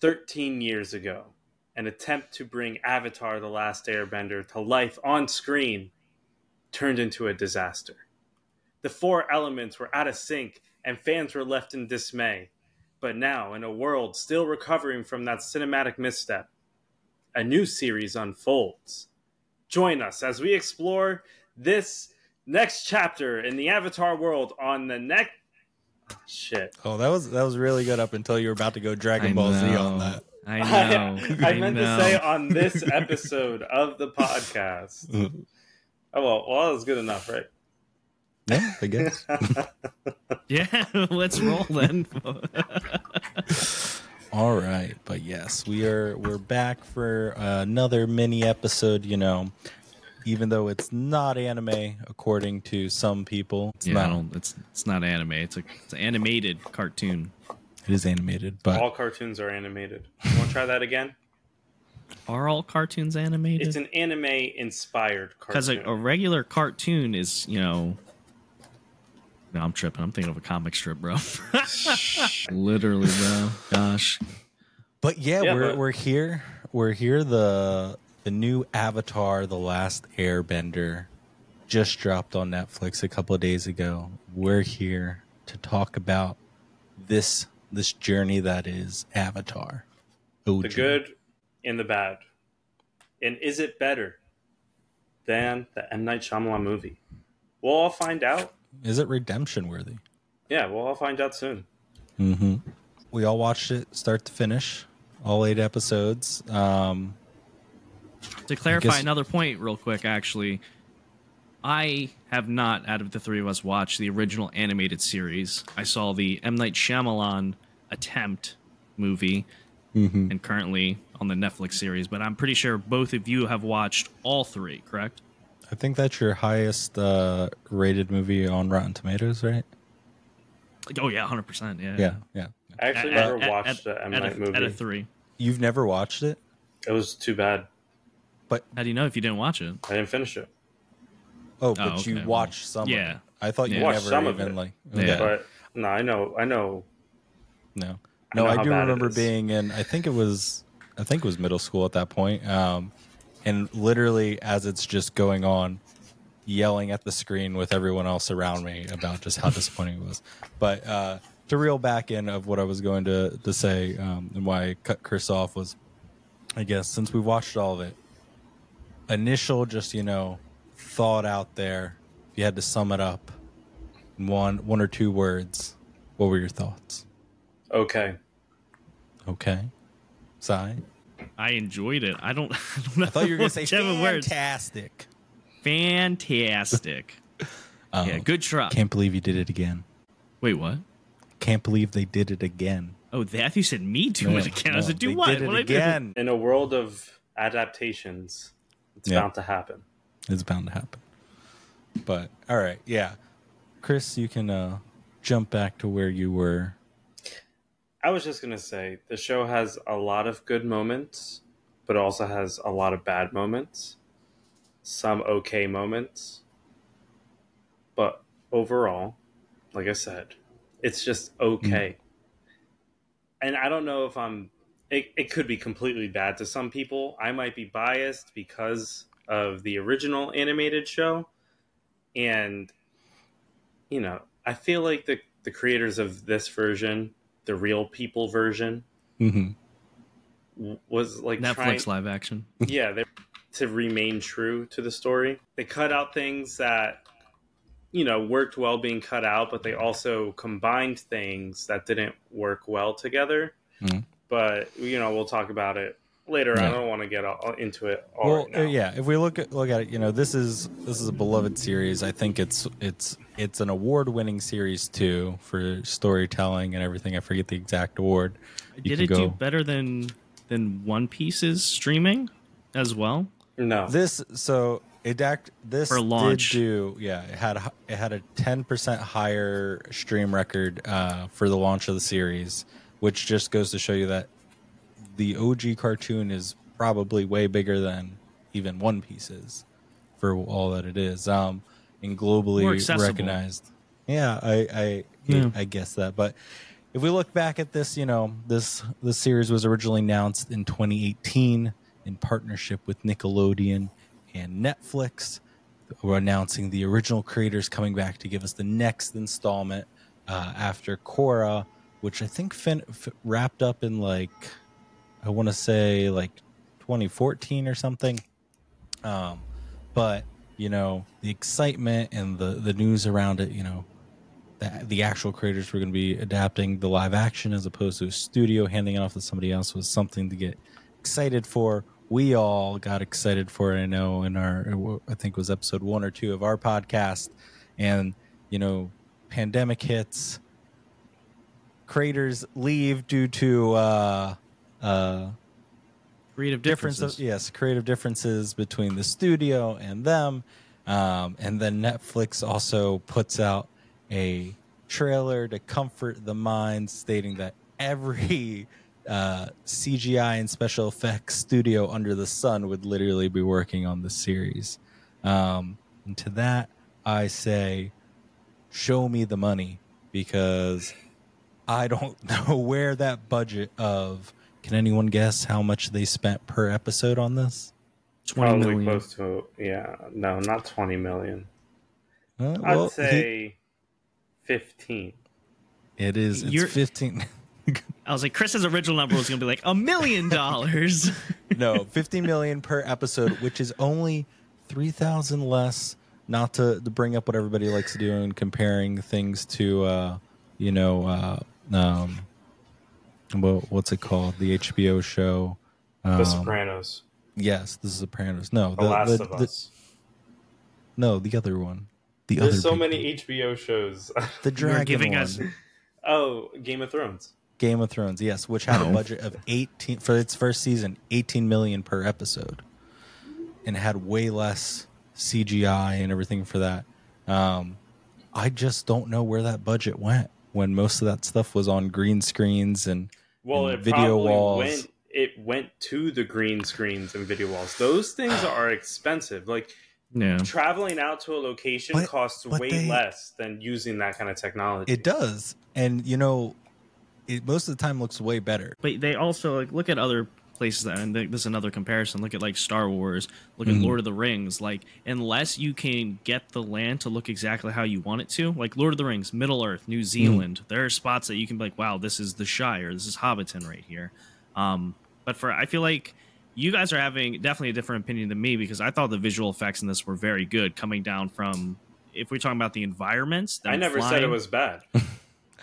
13 years ago, an attempt to bring Avatar The Last Airbender to life on screen turned into a disaster. The four elements were out of sync, and fans were left in dismay. But now, in a world still recovering from that cinematic misstep, a new series unfolds. Join us as we explore this next chapter in the Avatar world on the next. Shit. Oh, that was that was really good up until you were about to go Dragon I Ball Z on that. I know. I, meant know. to say on this episode of the podcast. Oh well, well, that was good enough, right? Yeah, I guess. Yeah, let's roll then. All right, but yes, we are we're back for uh, another mini episode. You know, even though it's not anime, according to some people, it's yeah, I not. don't, it's it's not anime. It's a it's an animated cartoon. It is animated, but All cartoons are animated. You want to try that again? Are all cartoons animated? It's an anime inspired Because cartoon. a, a regular cartoon is, you know. No, I'm tripping. I'm thinking of a comic strip, bro. Literally, bro. Gosh. but yeah, Yeah, we're but- we're here. We're here. The the new Avatar, The Last Airbender, just dropped on Netflix a couple of days ago. We're here to talk about this this journey that is Avatar. OG. the good and the bad. And is it better than the M Night Shyamalan movie? We'll all find out. Is it redemption worthy? Yeah, we'll all find out soon. Mm-hmm. We all watched it start to finish, all eight episodes. Um, To clarify guess- another point, real quick, actually, I have not, out of the three of us, watched the original animated series. I saw the M Night Shyamalan attempt movie, mhm. and currently on the Netflix series. But I'm pretty sure both of you have watched all three, correct? I think that's your highest uh, rated movie on Rotten Tomatoes, right? Oh yeah, hundred percent. Yeah. Yeah, yeah. I actually At- never at- watched at- the M Night a, movie. At a three. You've never watched it, It was too bad. But How do you know if you didn't watch it? I didn't finish it. oh, but Oh, okay, you well, watched some. yeah. of it. I thought you Yeah. Watched never some of it. like. Yeah. But no, I know, I know. No, no, know I, do remember being in. I think it was, I think it was middle school at that point. Um, and literally as it's just going on, yelling at the screen with everyone else around me about just how disappointing it was. But uh, to reel back in of what I was going to to say um, and why I cut Chris off was, I guess since we watched all of it, initial just you know thought out there. If you had to sum it up in one one or two words, what were your thoughts? Okay. Okay. Sigh. I enjoyed it. I don't. I don't know. I thought you were going to say seven words. fantastic. Fantastic. Um, yeah, good try. Can't believe you did it again. Wait, what? Can't believe they did it again. Oh, that, I thought you said me do it again. I was like, do they what? Did it What again. In a world of adaptations, it's Yeah. bound to happen. It's bound to happen. But all right, yeah. Chris, you can uh, jump back to where you were. I was just gonna say the show has a lot of good moments, but also has a lot of bad moments. Some okay moments. But overall, like I said, it's just okay. And I don't know if I'm it, it could be completely bad to some people. I might be biased because of the original animated show. And you know, I feel like the the creators of this version, the real people version, Mm-hmm. was like Netflix trying, live action. yeah, they to remain true to the story. They cut out things that you know worked well being cut out, but they also combined things that didn't work well together. Mhm. But you know, we'll talk about it later. I don't want to get all, into it all Well, right now. yeah. If we look at look at it, you know, this is this is a beloved series. I think it's it's it's an award-winning series too for storytelling and everything. I forget the exact award. You Did can it do better than than One Piece's streaming as well? No, This so it act this For launch. did do yeah it had it had a ten percent higher stream record uh, for the launch of the series, which just goes to show you that the OG cartoon is probably way bigger than even One Piece is for all that it is. Um, and globally recognized. Yeah, I I Yeah. I guess that, but if we look back at this, you know, this the series was originally announced in 2018 in partnership with Nickelodeon and Netflix. We're announcing the original creators coming back to give us the next installment uh, after Korra, which I think fin- f- wrapped up in like I want to say like 2014 or something. Um, but you know the excitement and the the news around it, you know, the, the actual creators were going to be adapting the live action as opposed to a studio handing it off to somebody else was something to get excited for. We all got excited for it. I know in our, I think it was episode one or two of our podcast, and you know, pandemic hits, creators leave due to uh, uh, Creative difference differences. yes creative differences between the studio and them um, and then netflix also puts out a trailer to comfort the mind stating that every uh, cgi and special effects studio under the sun would literally be working on the series um, and to that i say show me the money because i don't know where that budget of can anyone guess how much they spent per episode on this? Twenty Probably million. close to yeah, no, not twenty million. Uh, I'd well, say fifteen. it is. It's You're- fifteen. I was like, Chris's original number was going to be like a million dollars. no, fifteen million per episode, which is only three thousand less. Not to, to bring up what everybody likes to do and comparing things to, uh, you know, uh, um, what, what's it called? The HBO show. Um, The Sopranos, Yes, The Sopranos. No, The, Last the, of the- Us. no, the other one. The There's other so big many. HBO shows. The You're dragon giving one. us oh, Game of Thrones. Game of Thrones, yes, which had a budget of 18 for its first season, 18 million per episode. And had way less CGI and everything for that. Um, I just don't know where that budget went when most of that stuff was on green screens and Well, and it video probably walls. went. It went to the green screens and video walls. Those things are expensive. Like yeah. traveling out to a location But- costs but way they- less than using that kind of technology. it does. And you know, it most of the time looks way better. But they also like look at other places that, and this is another comparison. Look at like Star Wars. Look Mhm. at Lord of the Rings. Like unless you can get the land to look exactly how you want it to, like Lord of the Rings, Middle Earth, New Zealand. There are spots that you can be like, wow, this is the Shire. This is Hobbiton right here. Um, but for I feel like you guys are having definitely a different opinion than me because I thought the visual effects in this were very good, coming down from. If we're talking about the environments, them I never said it was bad.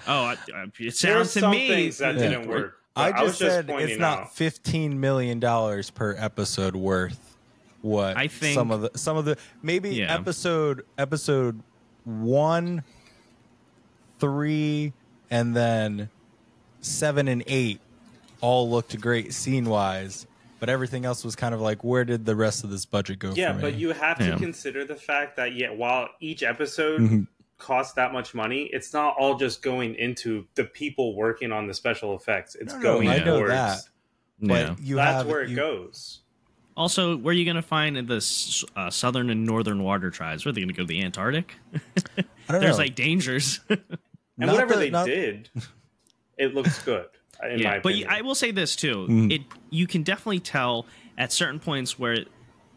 Oh, I, I, it sounds to me that Yeah. didn't work. I but just said pointing it's not out. fifteen million dollars per episode worth what I think- some of the some of the maybe Yeah. episode episode one, three, and then seven and eight all looked great scene wise, but everything else was kind of like where did the rest of this budget go? Yeah, for but you have to Yeah. consider the fact that yeah, while each episode Mhm. Costs that much money, it's not all just going into the people working on the special effects. It's No, no, going I know towards that. Yeah. but you that's have where it you- goes. Also, where are you going to find the uh, southern and northern water tribes? Where are they going to go to the Antarctic? I don't There's know. like dangers. And Not whatever the- they not- did, it looks good. In my yeah, but opinion. I will say this too: Mhm. it you can definitely tell at certain points where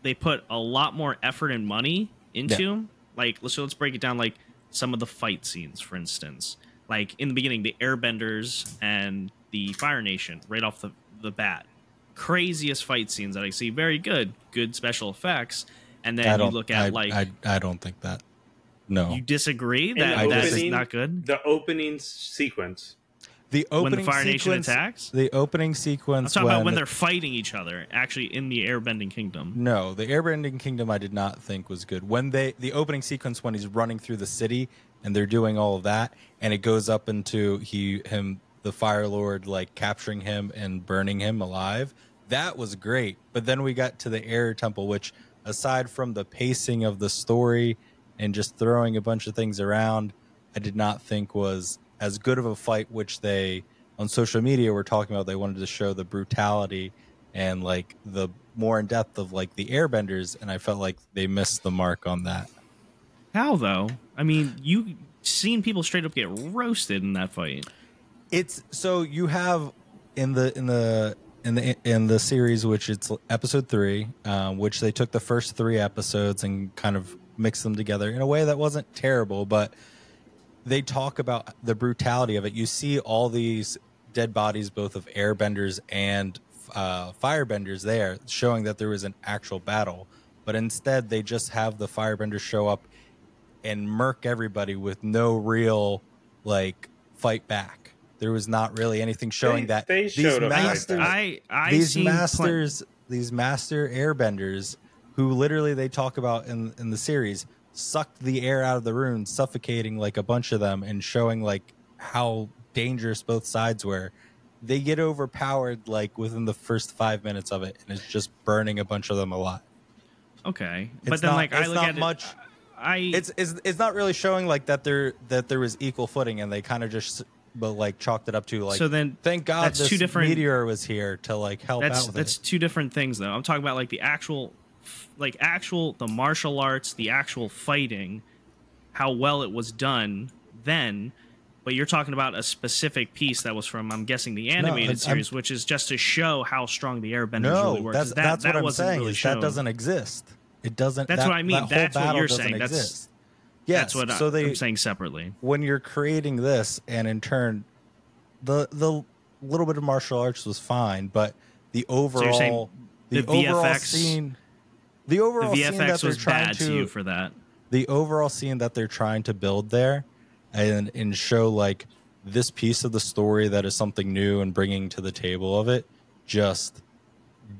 they put a lot more effort and money into. Like, let's so let's break it down. Like some of the fight scenes, for instance, like in the beginning, the Airbenders and the Fire Nation, right off the the bat, craziest fight scenes that I see. Very good, good special effects. And I then you look at I, like I, I don't think that. No, you disagree the that that is opening- not good the opening sequence. The opening when the Fire Nation sequence, attacks. The opening I'm sequence. talking about when when they're fighting each other, actually in the Airbending Kingdom. No, the Airbending Kingdom I did not think was good. When they the opening sequence when he's running through the city and they're doing all of that and it goes up into he him the Fire Lord like capturing him and burning him alive. That was great. But then we got to the Air Temple which aside from the pacing of the story and just throwing a bunch of things around, I did not think was as good of a fight which they on social media were talking about they wanted to show the brutality and like the more in depth of like the airbenders and i felt like they missed the mark on that How though? I mean, you seen people straight up get roasted in that fight. it's so you have in the in the in the in the series which it's episode three um, which they took the first three episodes and kind of mixed them together in a way that wasn't terrible but they talk about the brutality of it you see all these dead bodies both of airbenders and uh, firebenders there showing that there was an actual battle but instead they just have the firebenders show up and murk everybody with no real like fight back. There was not really anything showing They- that they these showed a fight masters. I I these seen plen- masters, these master airbenders, who literally they talk about in in the series, sucked the air out of the room, suffocating like a bunch of them, and showing like how dangerous both sides were. They get overpowered like within the first five minutes of it, and it's just burning a bunch of them alive. okay, It's but then not- like I look not at much. it, I it's it's it's not really showing like that there that there was equal footing and they kind of just but like chalked it up to like so then thank god that's this two different- meteor was here to like help that's out that's it. two different things though. I'm talking about like the actual like actual the martial arts, the actual fighting, how well it was done then. But you're talking about a specific piece that was from, I'm guessing, the animated I'm- series, which is just to show how strong the airbenders no really were. that's that, that's that what i'm saying really that doesn't exist it doesn't That's that- what I mean. that That's what you're saying. That's- exist. yes That's what so I, they I'm saying separately. when you're creating this and in turn the the little bit of martial arts was fine but the overall saying the, the overall VFX scene the The overall scene that they're was trying bad to, to you for that. the overall scene that they're trying to build there and and show like this piece of the story that is something new and bringing to the table of it just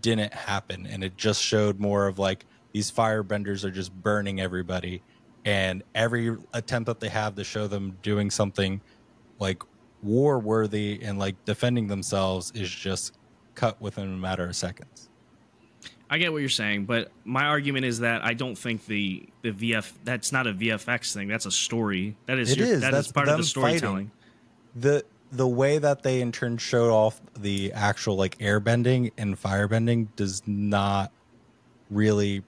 didn't happen. And it just showed more of like these firebenders are just burning everybody. And every attempt that they have to show them doing something like war worthy and like defending themselves is just cut within a matter of seconds I get what you're saying, but my argument is that I don't think the the VF that's not a VFX thing. That's a story. That is It your, is. that That's is part of the storytelling. fighting. the the way that they in turn showed off the actual like airbending and firebending does not really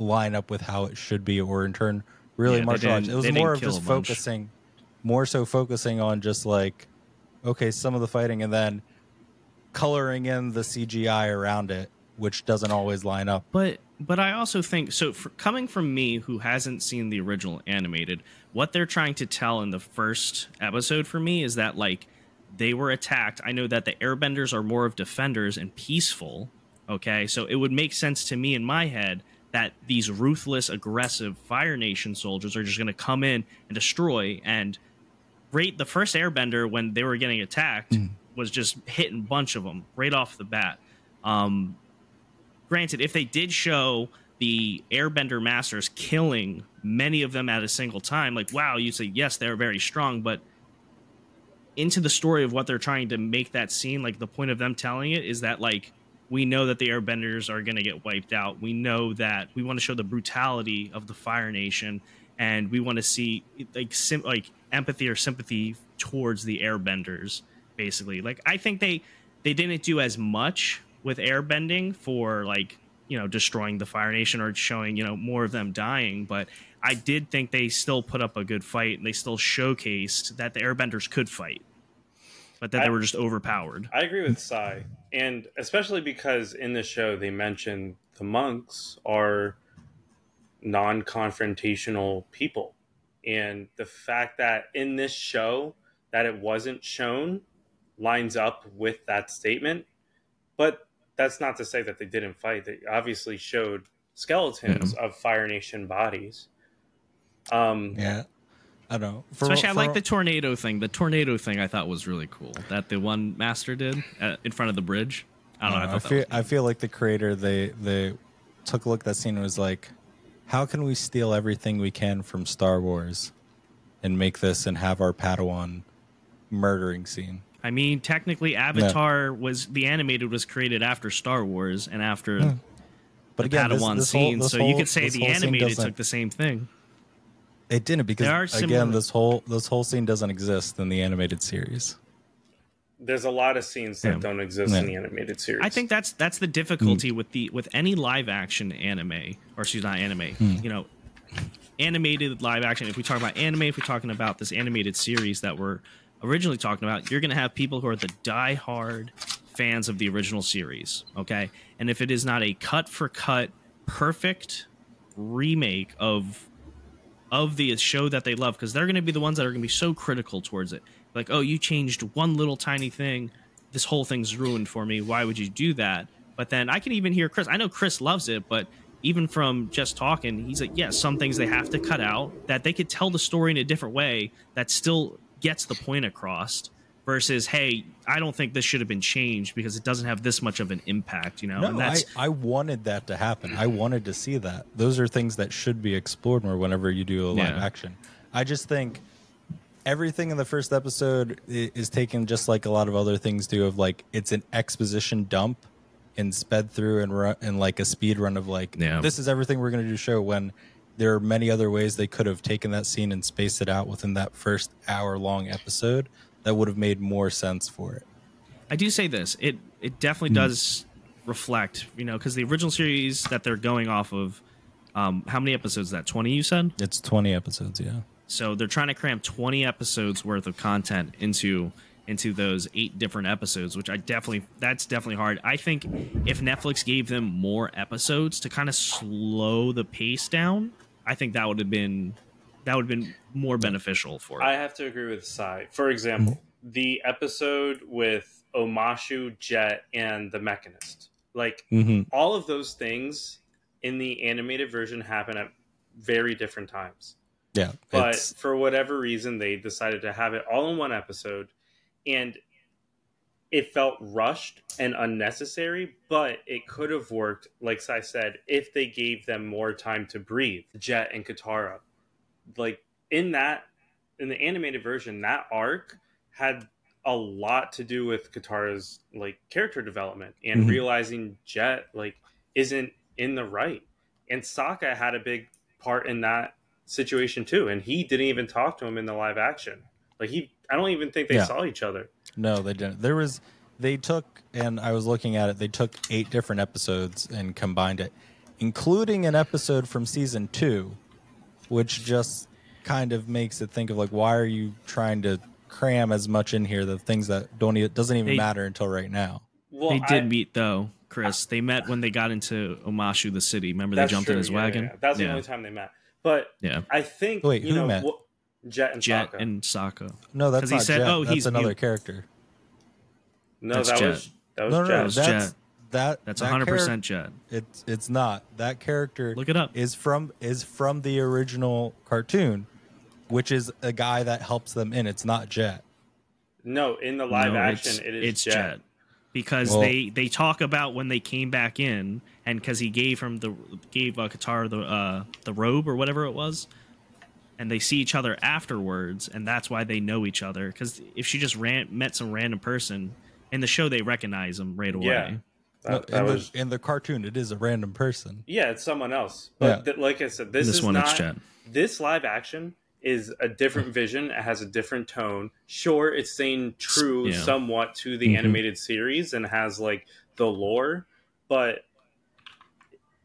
line up with how it should be or in turn really Yeah, martial arts it was more of just focusing more so focusing on just like okay some of the fighting and then coloring in the cgi around it which doesn't always line up But but I also think so. For, coming from me, who hasn't seen the original animated, what they're trying to tell in the first episode for me is that like they were attacked. I know that the Airbenders are more of defenders and peaceful. Okay, so it would make sense to me in my head that these ruthless, aggressive Fire Nation soldiers are just going to come in and destroy and rate the first airbender when they were getting attacked was just hitting a bunch of them right off the bat um granted if they did show the airbender masters killing many of them at a single time like wow you'd say yes they're very strong but into the story of what they're trying to make that scene like the point of them telling it is that like we know that the airbenders are going to get wiped out. We know that we want to show the brutality of the fire nation and we want to see like sim- like empathy or sympathy towards the airbenders basically. Like i think they they didn't do as much with airbending for like you know destroying the fire nation or showing you know more of them dying but i did think they still put up a good fight and they still showcased that the airbenders could fight but that I- they were just overpowered I agree with Sai, and especially because in the show they mention the monks are non-confrontational people, and the fact that in this show that it wasn't shown lines up with that statement. But that's not to say that they didn't fight. They obviously showed skeletons of Fire Nation bodies. Um, yeah. I don't know. For- especially i for- like the tornado thing. The tornado thing i thought was really cool that the one master did uh, in front of the bridge. I don't know i, I, feel I feel like the creator they they took a look at that scene and was like, how can we steal everything we can from Star Wars and make this and have our Padawan murdering scene? I mean, technically, Avatar was the animated was created after Star Wars and after Hmm. But the again, Padawan this whole, scene. this so whole, you could say the animated took the same thing. It didn't because There are again, similar- this whole this whole scene doesn't exist in the animated series. there's a lot of scenes that Yeah. don't exist in the animated series. I think that's that's the difficulty Hmm. with the with any live action anime, or excuse not anime. Hmm. You know, animated live action. If we talk about anime, if we're talking about this animated series that we're originally talking about, you're going to have people who are the die-hard fans of the original series. Okay, and if it is not a cut for cut perfect remake of of the show that they love, because they're going to be the ones that are going to be so critical towards it. Like, oh, you changed one little tiny thing, this whole thing's ruined for me. Why would you do that? But then I can even hear Chris. I know Chris loves it, but even from just talking, he's like, yeah, some things they have to cut out that they could tell the story in a different way that still gets the point across versus, hey, I don't think this should have been changed because it doesn't have this much of an impact, you know? No, and that's I, I wanted that to happen. I wanted to see that. Those are things that should be explored more whenever you do a live Yeah. action. I just think everything in the first episode is taken just like a lot of other things do of like it's an exposition dump and sped through and run and like a speed run of like Yeah. this is everything we're going to do show when there are many other ways they could have taken that scene and spaced it out within that first hour long episode that would have made more sense for it. I do say this. It it definitely does reflect, you know, because the original series that they're going off of, um, how many episodes is that? Twenty, you said. It's 20 episodes, yeah. So they're trying to cram twenty episodes worth of content into into those eight different episodes, which I definitely that's definitely hard. I think if Netflix gave them more episodes to kind of slow the pace down, I think that would have been that would have been more beneficial for it. I have to agree with Sai. For example, the episode with Omashu, Jet, and the Mechanist. Like Mm-hmm. all of those things in the animated version happen at very different times. Yeah, But it's- for whatever reason, they decided to have it all in one episode, and it felt rushed and unnecessary. But it could have worked, like I said, if they gave them more time to breathe. Jet and Katara, like in that, in the animated version, that arc had a lot to do with Katara's like character development and Mhm. realizing Jet like isn't in the right. And Sokka had a big part in that situation too, and he didn't even talk to him in the live action. Like he, I don't even think they Yeah. saw each other. No, they didn't. There was they took and I was looking at it. They took eight different episodes and combined it, including an episode from season two, which just kind of makes it think of like why are you trying to cram as much in here the things that don't even doesn't even They- matter until right now. Well, they did I- meet though, Chris. They met when they got into Omashu, the city. Remember they jumped true, in his yeah, wagon. yeah, yeah. That's the only time they met. But yeah. I think Wait, you who know met? what- Jet and Jet Sokka. and Sokka. No, that's 'Cause he not said, Jet. "Oh, that's he's another mute." character. no, That's that Jet. was that was No, no, Jet. no, that's Jet. that. That's 100 percent Jet. It's it's not that character. Look it up. Is from is from the original cartoon, which is a guy that helps them in. It's not Jet. no, in the live No, action, it's, it is it's Jet. because Well- they they talk about when they came back in and because he gave him the gave uh, Katara the uh, the robe or whatever it was, and they see each other afterwards, and that's why they know each other. Because if she just ran met some random person in the show, they recognize him right away. Yeah. That, that in, was the, in the cartoon, it is a random person. yeah, it's someone else. But Yeah. th- like I said, this, This is one, not it's this live action is a different vision. It has a different tone. Sure, it's staying true Yeah. somewhat to the Mhm. animated series and has like the lore, but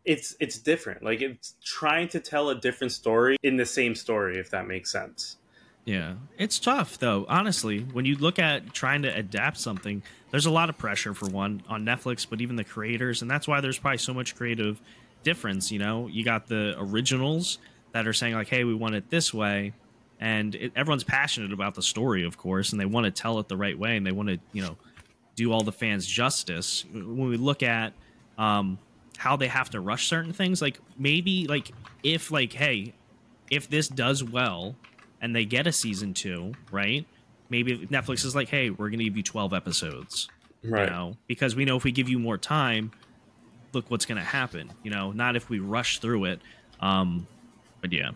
it's it's different. Like it's trying to tell a different story in the same story, if that makes sense. Yeah, it's tough though. Honestly, when you look at trying to adapt something, there's a lot of pressure for one on Netflix, but even the creators, and that's why there's probably so much creative difference. You know, you got the originals that are saying like, "Hey, we want it this way," and it, everyone's passionate about the story, of course, and they want to tell it the right way, and they want to, you know, do all the fans justice. When we look at um, how they have to rush certain things, like maybe like if like, hey, if this does well and they get a season two, right? Maybe Netflix is like, hey, we're going to give you 12 episodes. Right. You know, because we know if we give you more time, look what's going to happen. You know, not if we rush through it. Um, but yeah,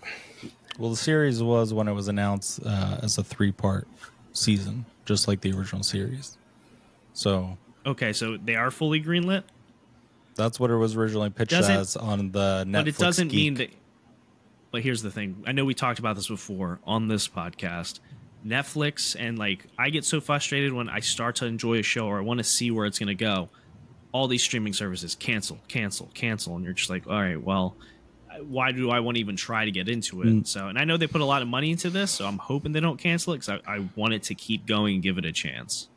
Well, the series was when it was announced uh, as a three part season, just like the original series. So okay, so they are fully greenlit, that's what it was originally pitched Doesn't- as on the Netflix. but it doesn't Geek. mean that. But here's the thing: I know we talked about this before on this podcast. Netflix and like I get so frustrated when I start to enjoy a show or I want to see where it's going to go. All these streaming services cancel, cancel, cancel, and you're just like, all right, well, why do I want to even try to get into it? Mm. So, and I know they put a lot of money into this, so I'm hoping they don't cancel it because I, I want it to keep going and give it a chance.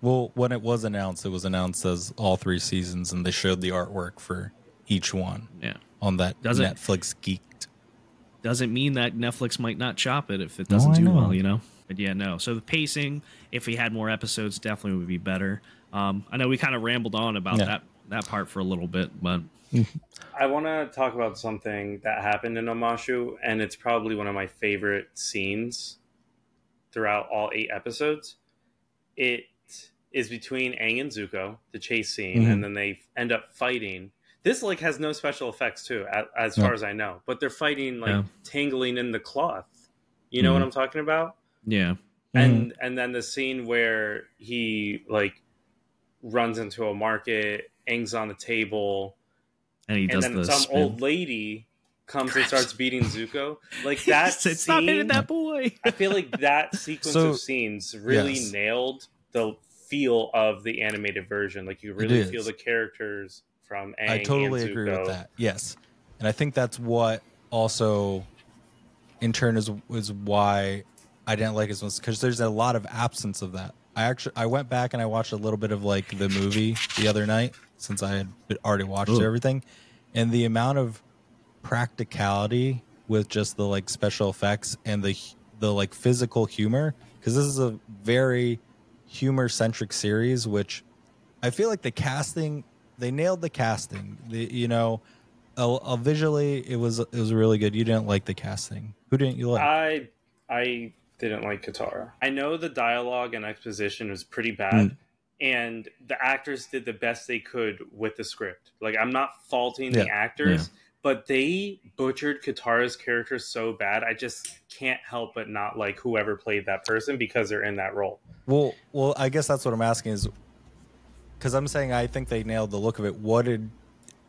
Well, when it was announced, it was announced as all three seasons, and they showed the artwork for each one Yeah. on that Does it- Netflix Geeked. Doesn't mean that Netflix might not chop it if it doesn't I do know. well, you know? But yeah, no. So the pacing, if we had more episodes, definitely would be better. Um, I know we kind of rambled on about Yeah. that that part for a little bit, but I want to talk about something that happened in Omashu, and it's probably one of my favorite scenes throughout all eight episodes. It is between Aang and Zuko, the chase scene, Mhm. and then they end up fighting. This like has no special effects too, a- as No. far as I know. But they're fighting like Yeah. tangling in the cloth. You know what Mhm. I'm talking about? yeah. and and then the scene where he like runs into a market, Aang's on the table, And he does and then the some spin. old lady comes and starts beating Zuko. Like He that said, Stop hitting scene, that boy. I feel like that sequence So- of scenes really yes. nailed the feel of the animated version. Like you really feel the characters from Aang I totally and agree with that. Yes, and I think that's what also, in turn, is is why I didn't like it as much because there's a lot of absence of that. I actually I went back and I watched a little bit of like the movie the other night since I had already watched Ooh. everything, and the amount of practicality with just the like special effects and the the like physical humor because this is a very humor centric series which I feel like the casting they nailed the casting. The, you know, uh, uh, visually it was it was really good. You didn't like the casting. Who didn't you like? I I didn't like Katara. I know the dialogue and exposition was pretty bad, Mm. and the actors did the best they could with the script. Like I'm not faulting the Yeah. Actors, but they butchered Katara's character so bad. I just can't help but not like whoever played that person because they're in that role. well, well, I guess that's what I'm asking is because I'm saying I think they nailed the look of it. What did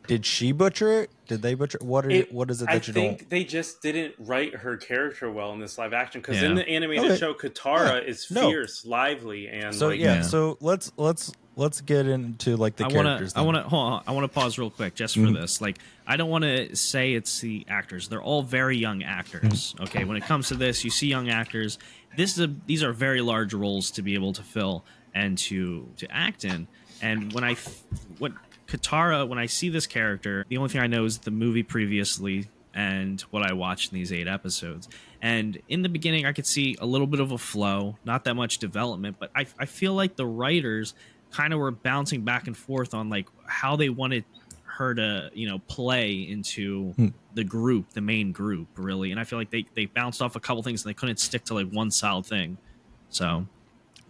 did she butcher it? Did they butcher? What are, It- what is it I that you think don't? they just didn't write her character well in this live action because Yeah. in the animated Okay. show, Katara Yeah. is No. fierce, lively, and So like, yeah, Yeah. so let's let's let's get into like the I want characters. to. I want to. Hold on. I want to pause real quick just for Mhm. this. Like, I don't want to say it's the actors. They're all very young actors. Mm-hmm. Okay. When it comes to this, you see young actors. This is a. These are very large roles to be able to fill and to to act in. And when I when Katara, when I see this character, the only thing I know is the movie previously and what I watched in these eight episodes. And in the beginning, I could see a little bit of a flow, not that much development, but I, I feel like the writers kind of were bouncing back and forth on like how they wanted her to, you know, play into Hmm. the group, the main group, really. And I feel like they, they bounced off a couple things and they couldn't stick to like one solid thing. So,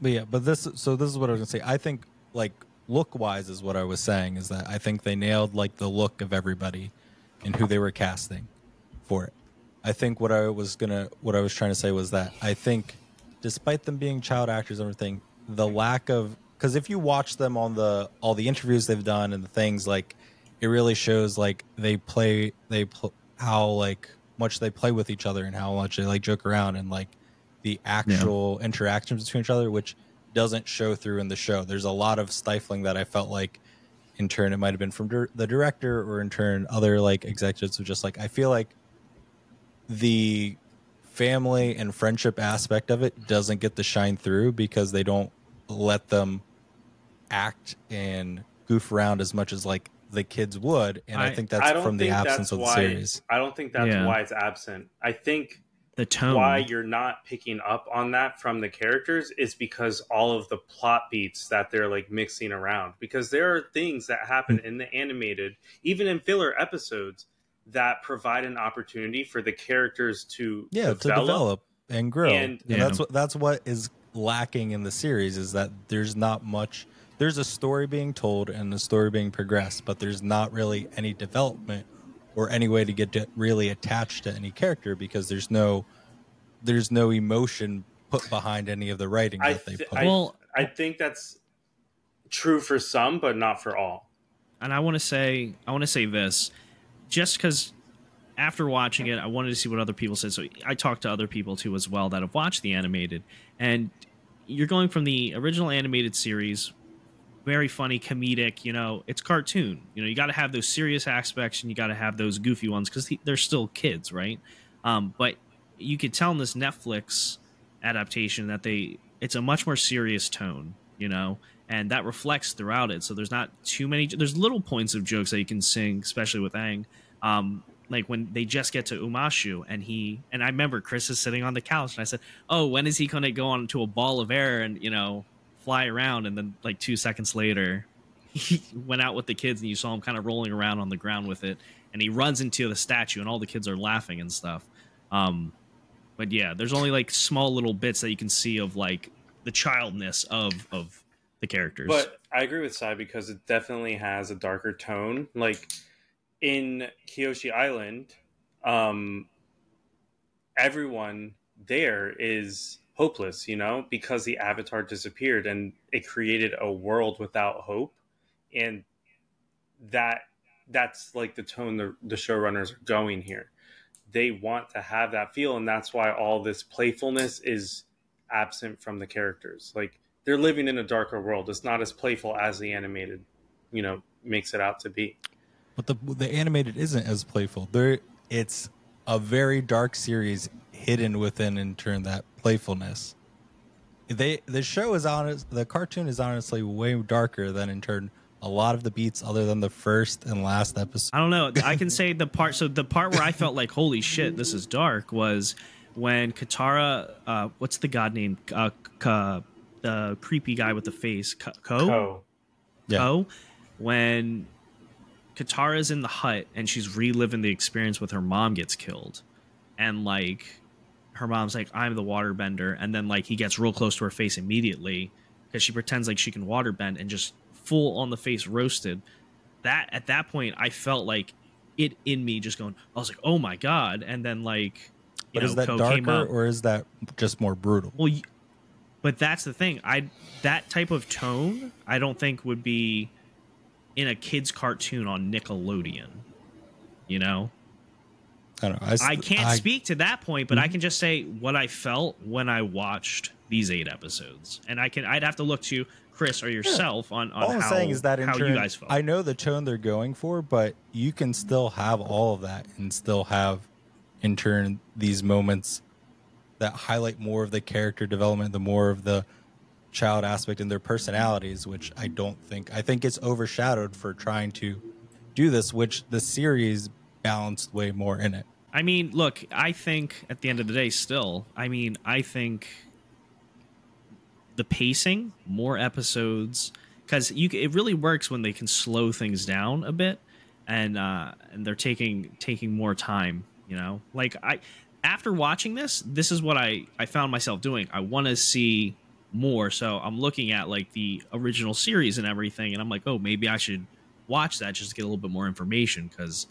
But yeah, but this so this is what I was gonna say. I think like look wise is what I was saying is that I think they nailed like the look of everybody and who they were casting for it. I think what I was gonna what I was trying to say was that I think despite them being child actors and everything, the lack of because if you watch them on the all the interviews they've done and the things like it really shows like they play they pl- how like much they play with each other and how much they like joke around and like the actual interactions between each other, which doesn't show through in the show. There's a lot of stifling that I felt like in turn it might have been from dir- the director or in turn other like executives who just like I feel like the family and friendship aspect of it doesn't get to shine through because they don't let them act and goof around as much as like the kids would and i, I- think that's I don't from the absence of the why, series I don't think that's Yeah. why it's absent. I think the tone. why you're not picking up on that from the characters is because all of the plot beats that they're like mixing around. Because there are things that happen Hmm. in the animated, even in filler episodes, that provide an opportunity for the characters to yeah develop. to develop and grow And- and, Yeah. that's what that's what is lacking in the series is that there's not much there's a story being told and a story being progressed but there's not really any development or any way to get to really attached to any character because there's no there's no emotion put behind any of the writing I that they th- put I- well, I think that's true for some, but not for all. and I want to say I want to say this, just because after watching it, I wanted to see what other people said. So I talked to other people too as well that have watched the animated, and you're going from the original animated series very funny, comedic. You know, it's cartoon. You know, you got to have those serious aspects and you got to have those goofy ones because they're still kids, right? Um, but you could tell in this Netflix adaptation that they it's a much more serious tone, you know, and that reflects throughout it. So there's not too many. There's little points of jokes that you can sing, especially with Aang. Um, like when they just get to Omashu and he and I remember Chris is sitting on the couch and I said, "Oh, when is he going to go on to a ball of air and you know fly around?" And then like two seconds later, he went out with the kids and you saw him kind of rolling around on the ground with it, and he runs into the statue and all the kids are laughing and stuff. Um, but yeah, there's only like small little bits that you can see of like the childness of of the characters. But I agree with Sai because it definitely has a darker tone. Like in Kyoshi Island, um, everyone there is hopeless, you know, because the avatar disappeared and it created a world without hope. And that that's like the tone the, the showrunners are going here. They want to have that feel, and that's why all this playfulness is absent from the characters. Like they're living in a darker world. It's not as playful as the animated, you know, makes it out to be. But the the animated isn't as playful. There, it's a very dark series hidden within, in turn, that playfulness. They the show is honest. The cartoon is honestly way darker than in turn a lot of the beats, other than the first and last episode. I don't know. I can say the part. So the part where I felt like, holy shit, this is dark, was when Katara. Uh, what's the god name? Uh, Ka, the creepy guy with the face. Koh. Oh, Yeah. Koh. When Katara's in the hut and she's reliving the experience with her mom gets killed, and like her mom's like, "I'm the waterbender," and then like he gets real close to her face immediately because she pretends like she can waterbend and just full on the face roasted. That at that point, I felt like it in me just going. I was like, "Oh my god!" And then like, But know, is that came darker or is that just more brutal? Well, but that's the thing. I that type of tone, I don't think would be in a kids' cartoon on Nickelodeon. You know, I don't know. I, s- I can't I- speak to that point, but I mm-hmm. can just say what I felt when I watched these eight episodes, and I can. I'd have to look to Chris or yourself on on All I'm how, saying is that in how turn, you guys felt. I know the tone they're going for, but you can still have all of that and still have, in turn, these moments that highlight more of the character development, the more of the child aspect and their personalities, which I don't think I think it's overshadowed for trying to do this, which the series balanced way more in it. I mean, look, I think at the end of the day, still, I mean, I think the pacing, more episodes, because you it really works when they can slow things down a bit, and uh, and they're taking taking more time. You know, like I after watching this, this is what I I found myself doing. I want to see more, so I'm looking at like the original series and everything, and I'm like, oh, maybe I should watch that just to get a little bit more information because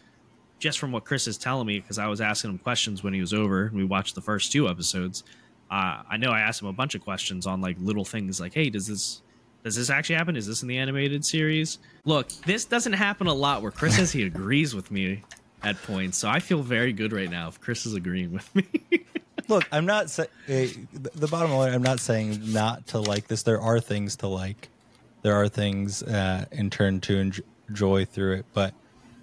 just from what Chris is telling me, because I was asking him questions when he was over and we watched the first two episodes. Uh, I know I asked him a bunch of questions on like little things like, hey, does this does this actually happen? Is this in the animated series? Look, this doesn't happen a lot where Chris says he agrees with me at points, so I feel very good right now if Chris is agreeing with me. Look, I'm not saying the bottom line. I'm not saying not to like this. There are things to like. There are things uh, in turn to enjoy through it, but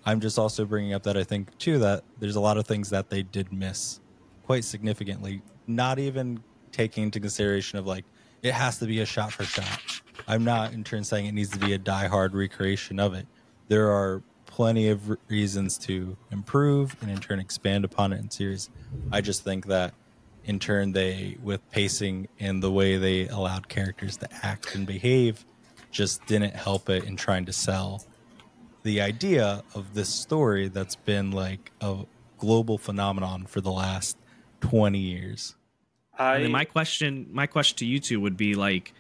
I'm just also bringing up that I think too that there's a lot of things that they did miss quite significantly. Not even taking into consideration of like it has to be a shot for shot. I'm not in turn saying it needs to be a die-hard recreation of it. There are plenty of reasons to improve and in turn expand upon it in series. I just think that in turn they with pacing and the way they allowed characters to act and behave just didn't help it in trying to sell the idea of this story that's been like a global phenomenon for the last 20 years. I I mean, my question, my question to you two would be like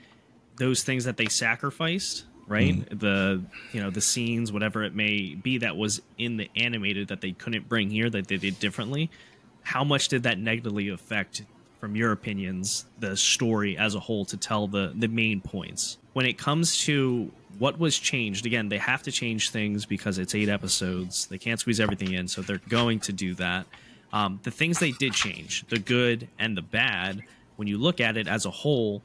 those things that they sacrificed, right? Mm-hmm. The you know the scenes, whatever it may be, that was in the animated that they couldn't bring here that they did differently. How much did that negatively affect, from your opinions, the story as a whole to tell the the main points? When it comes to what was changed, again, they have to change things because it's eight episodes. They can't squeeze everything in, so they're going to do that. Um, the things they did change, the good and the bad, when you look at it as a whole,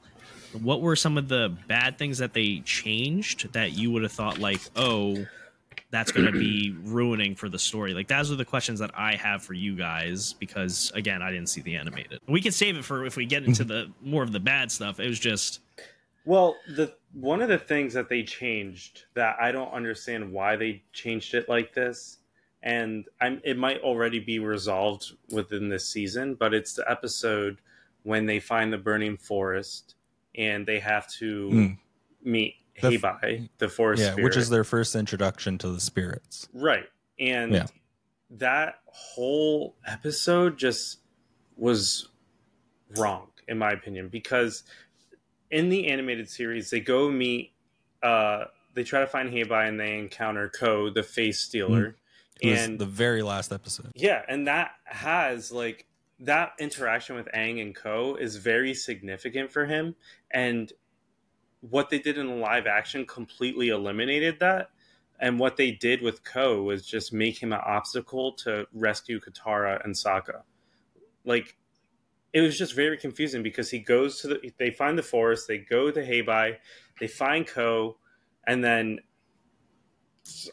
what were some of the bad things that they changed that you would have thought like, oh, that's going to be ruining for the story? Like, those are the questions that I have for you guys because, again, I didn't see the animated. We can save it for if we get into the more of the bad stuff. It was just Well, the one of the things that they changed that I don't understand why they changed it like this, and I'm, it might already be resolved within this season, but it's the episode when they find the burning forest and they have to Mm. meet The Heibai, the forest yeah, spirit. which is their first introduction to the spirits. Right. And Yeah. that whole episode just was wrong, in my opinion, because in the animated series, they go meet, uh, they try to find Heibai and they encounter Koh, the face stealer. Was And the very last episode. yeah, and that has like that interaction with Aang and Koh is very significant for him. And what they did in live action completely eliminated that. And what they did with Koh was just make him an obstacle to rescue Katara and Sokka. Like it was just very confusing because he goes to the they find the forest, they go to Heibai, they find Koh, and then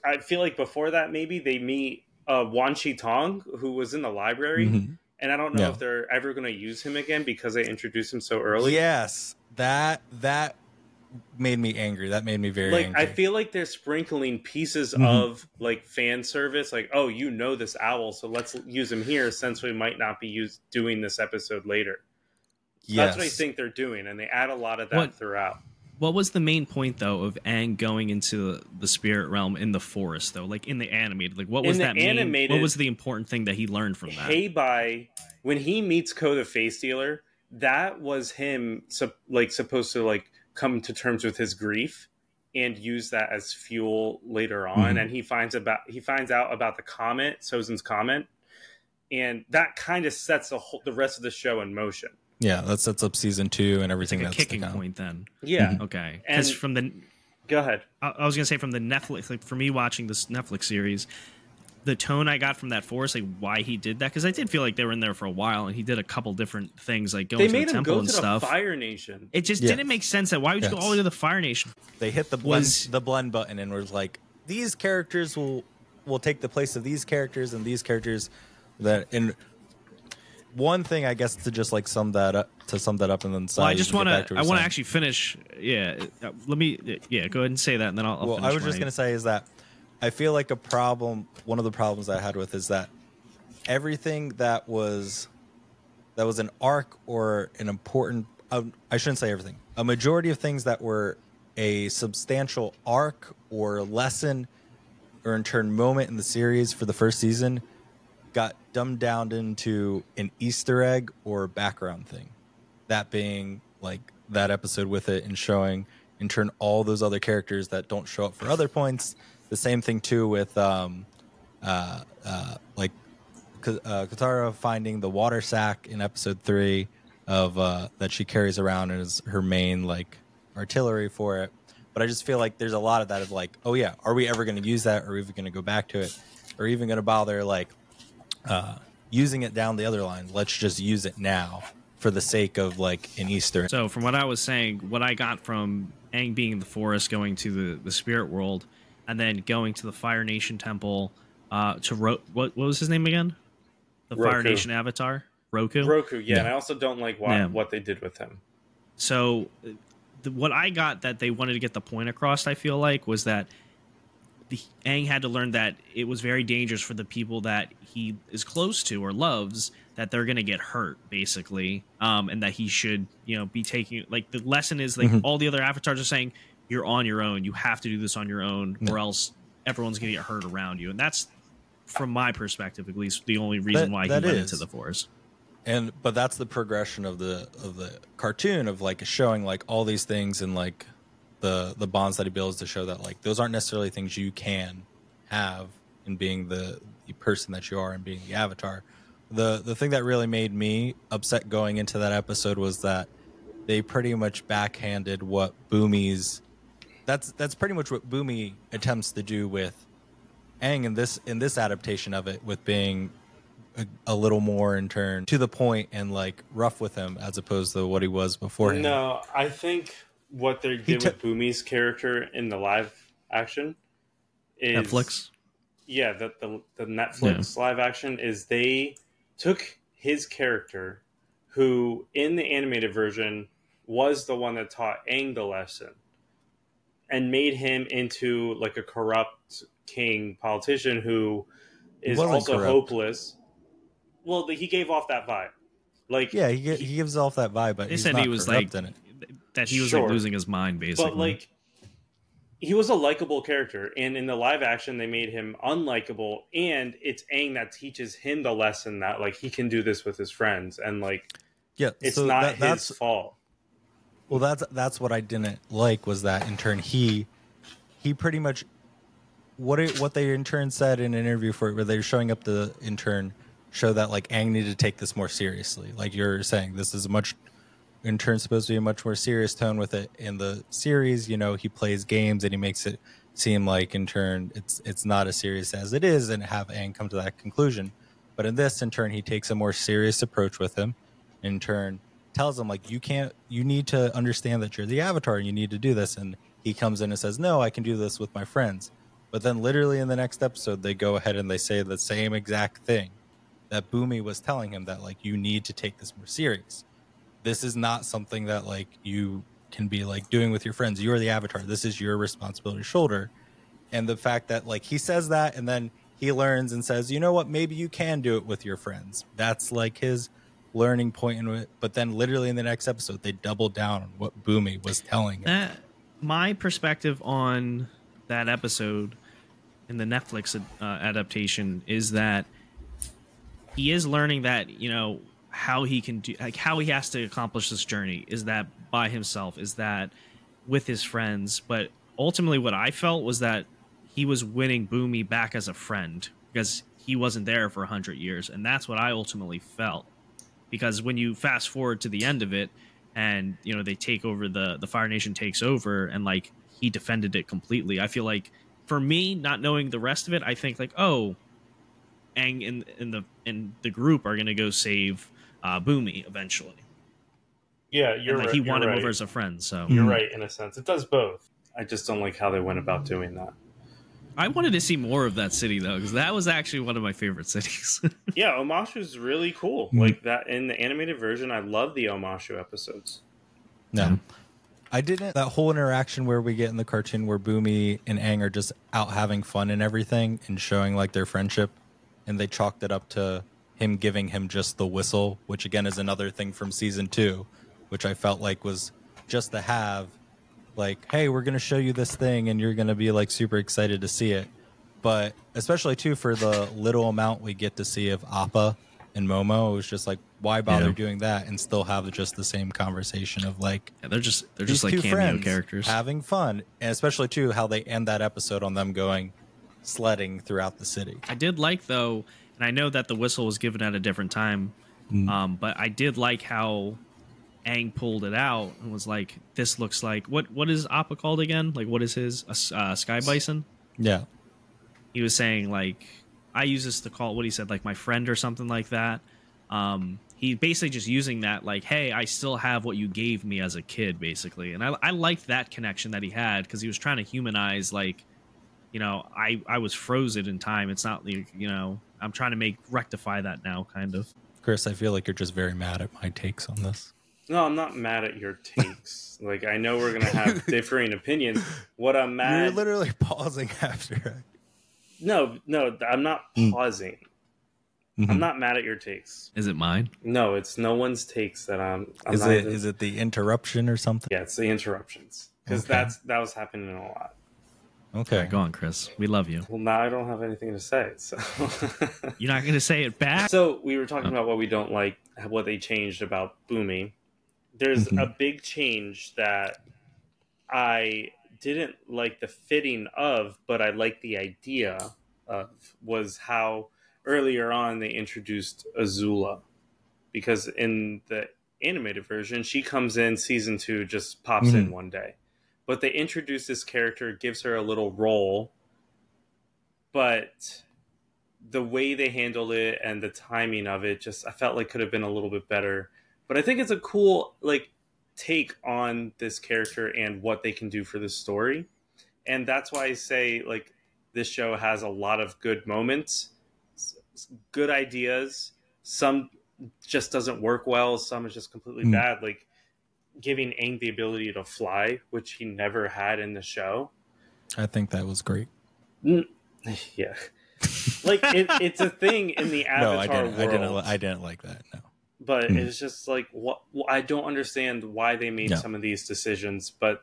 I feel like before that maybe they meet uh, Wan Shi Tong, who was in the library, Mhm. and I don't know Yeah. if they're ever going to use him again because they introduced him so early. Yes, that that made me angry. That made me very like angry. I feel like they're sprinkling pieces Mhm. of like fan service, like oh, you know this owl, so let's use him here since we might not be used doing this episode later. yes. That's what I think they're doing, and they add a lot of that What- throughout. what was the main point though of Aang going into the spirit realm in the forest though? Like in the animated, like what In was the that main, animated- what was the important thing that he learned from that? Heibai, when he meets Koh the Face Dealer, that was him sup- like supposed to like come to terms with his grief and use that as fuel later on. Mhm. And he finds about he finds out about the comet, Sozin's comet, and that kind of sets the whole, the rest of the show in motion. Yeah, that sets up season two and It's everything like a that's kicking point then. Yeah, Mhm. Okay, because And- from the go ahead. I I was gonna say from the Netflix, like for me watching this Netflix series, the tone I got from that forest, like why he did that, because I did feel like they were in there for a while, and he did a couple different things, like going They to made the him temple go and to stuff. the Fire Nation. It just Yeah. didn't make sense. That why would you go Yes. all the way to the Fire Nation? They hit the blend, Was- the blend button and was like, these characters will will take the place of these characters and these characters that and one thing I guess to just like sum that up to sum that up and then Well, I just want to. I want to actually finish. Yeah, uh, let me. Yeah, go ahead and say that, and then I'll. I'll well, finish I was just my- gonna say is that I feel like a problem. One of the problems I had with is that everything that was that was an arc or an important. Um, I shouldn't say everything. A majority of things that were a substantial arc or lesson or in turn moment in the series for the first season got dumbed down into an Easter egg or background thing. That being like that episode with it and showing in turn all those other characters that don't show up for other points. The same thing too with um, uh, uh, like uh, Katara finding the water sack in episode three of uh, that she carries around as her main like artillery for it. But I just feel like there's a lot of that of like, oh yeah, are we ever going to use that? Or are we going to go back to it? Or even going to bother like uh, using it down the other line? Let's just use it now for the sake of like an Easter. So, from what I was saying, what I got from Aang being in the forest, going to the, the spirit world, and then going to the Fire Nation temple uh, to Ro- what what was his name again? The Fire Nation avatar, Roku. Roku, yeah, Yeah. and I also don't like what, Yeah. what they did with him. So, uh, the, what I got that they wanted to get the point across, I feel like, was that the Aang had to learn that it was very dangerous for the people that he is close to or loves that they're going to get hurt basically um and that he should you know be taking like the lesson is like Mhm. all the other avatars are saying you're on your own. You have to do this on your own or else everyone's going to get hurt around you. And that's from my perspective at least the only reason That- why he went is. into the forest. And but that's the progression of the of the cartoon of like showing like all these things and like the the bonds that he builds to show that like those aren't necessarily things you can have in being the, the person that you are and being the avatar. The the thing that really made me upset going into that episode was that they pretty much backhanded what Bumi's that's that's pretty much what Bumi attempts to do with Aang in this in this adaptation of it with being a, a little more in turn to the point and like rough with him as opposed to what he was before. No, I think what they did t- with Bumi's character in the live action is Netflix. Yeah, the the, the Netflix live action is they took his character, who in the animated version was the one that taught Aang the lesson, and made him into like a corrupt king politician who is He also corrupt. hopeless. Well, he gave off that vibe. Like Yeah, he, he gives off that vibe, but They he's said not he was like in it. that he was Sure. like losing his mind basically. but like he was a likable character and in the live action they made him unlikable and it's Aang that teaches him the lesson that like he can do this with his friends and like Yeah, it's so not that- his that's fault Well, that's that's what I didn't like was that in turn he he pretty much what it, what they in turn said in an interview for it, where they were showing up the intern show that like Aang needed to take this more seriously. Like you're saying, this is a much in turn supposed to be a much more serious tone with it in the series. You know, he plays games and he makes it seem like in turn it's it's not as serious as it is, and have Aang come to that conclusion. But in this, in turn, he takes a more serious approach with him. In turn, tells him like you can't you need to understand that you're the avatar and you need to do this. And he comes in and says no i can do this with my friends. But then literally in the next episode they go ahead and they say the same exact thing that Bumi was telling him that like you need to take this more serious. This is not something that like you can be like doing with your friends. You're the avatar. This is your responsibility shoulder. And the fact that like he says that and then he learns and says you know what? Maybe you can do it with your friends. That's like his learning point in it but then literally in the next episode they doubled down on what Bumi was telling that my perspective on that episode in the Netflix uh, adaptation is that he is learning that you know how he can do like how he has to accomplish this journey is that by himself is that with his friends. But ultimately what i felt was that he was winning Bumi back as a friend because he wasn't there for 100 years. And that's what i ultimately felt because when you fast forward to the end of it and you know they take over the the fire nation takes over and like he defended it completely i feel like for me not knowing the rest of it i think like oh Aang and in the in the group are gonna go save uh Bumi eventually. Yeah you're like right he you're won him right. over as a friend so. You're Mhm. right in a sense. It does both. I just don't like how they went about doing that i wanted to see more of that city though because that was actually one of my favorite cities yeah Omashu is really cool Mhm. like that in the animated version i love the omashu episodes no Yeah. i didn't that whole interaction where we get in the cartoon where Bumi and Aang are just out having fun and everything and showing like their friendship and they chalked it up to him giving him just the whistle which again is another thing from season two which i felt like was just the have like hey we're going to show you this thing and you're going to be like super excited to see it but especially too for the little amount we get to see of appa and momo it was just like why bother Yeah. doing that and still have just the same conversation of like yeah, they're just they're just like two cameo friends characters having fun and especially too how they end that episode on them going sledding throughout the city I did like though, and I know that the whistle was given at a different time, Mm. um, but I did like how Aang pulled it out and was like, "This looks like what? What is Appa called again? Like, what is his uh, sky bison?" yeah He was saying like, "I use this to call what he said like my friend or something like that." Um, he basically just using that like, "Hey, I still have what you gave me as a kid," basically, and I I liked that connection that he had because he was trying to humanize like you know, I I was frozen in time. It's not like you know, I'm trying to make rectify that now, kind of. chris i feel like you're just very mad at my takes on this no i'm not mad at your takes like i know we're gonna have differing opinions what i'm mad at you're literally pausing after no no i'm not Mm. pausing Mhm. i'm not mad at your takes Is it mine? no it's no one's takes that i'm, I'm is not it even- is it the interruption or something yeah it's the interruptions because Okay. that's that was happening a lot okay All right, go on, Chris. We love you. well now i don't have anything to say so You're not going to say it back. so we were talking about what we don't like what they changed about Bumi there's Mhm. a big change that i didn't like the fitting of but i like the idea of was how earlier on they introduced azula because in the animated version she comes in season two just pops in Mhm. one day but they introduce this character gives her a little role but the way they handled it and the timing of it just I felt like could have been a little bit better. But I think it's a cool like take on this character and what they can do for the story. And that's why I say like this show has a lot of good moments, good ideas. Some just doesn't work well, some is just completely mm. bad. Like giving Aang the ability to fly, which he never had in the show. I think that was great. Yeah, like it, it's a thing in the Avatar no, I didn't, world. I didn't. I didn't like that. No, but mm. it's just like what I don't understand why they made no. some of these decisions, but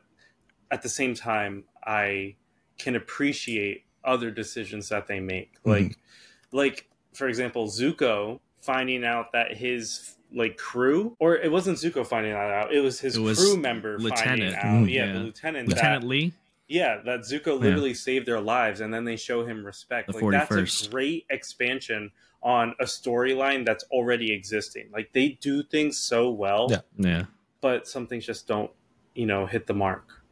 at the same time, I can appreciate other decisions that they make. Mm-hmm. Like, mm-hmm. like for example, Zuko finding out that his like crew, or it wasn't Zuko finding that out; it was his it was crew member lieutenant. finding out. Mm, yeah, yeah, the lieutenant, Lieutenant that, Lee. Yeah, that Zuko literally yeah. saved their lives, and then they show him respect. The like 41st. that's a great expansion on a storyline that's already existing. Like they do things so well. Yeah. Yeah. But some things just don't, you know, hit the mark.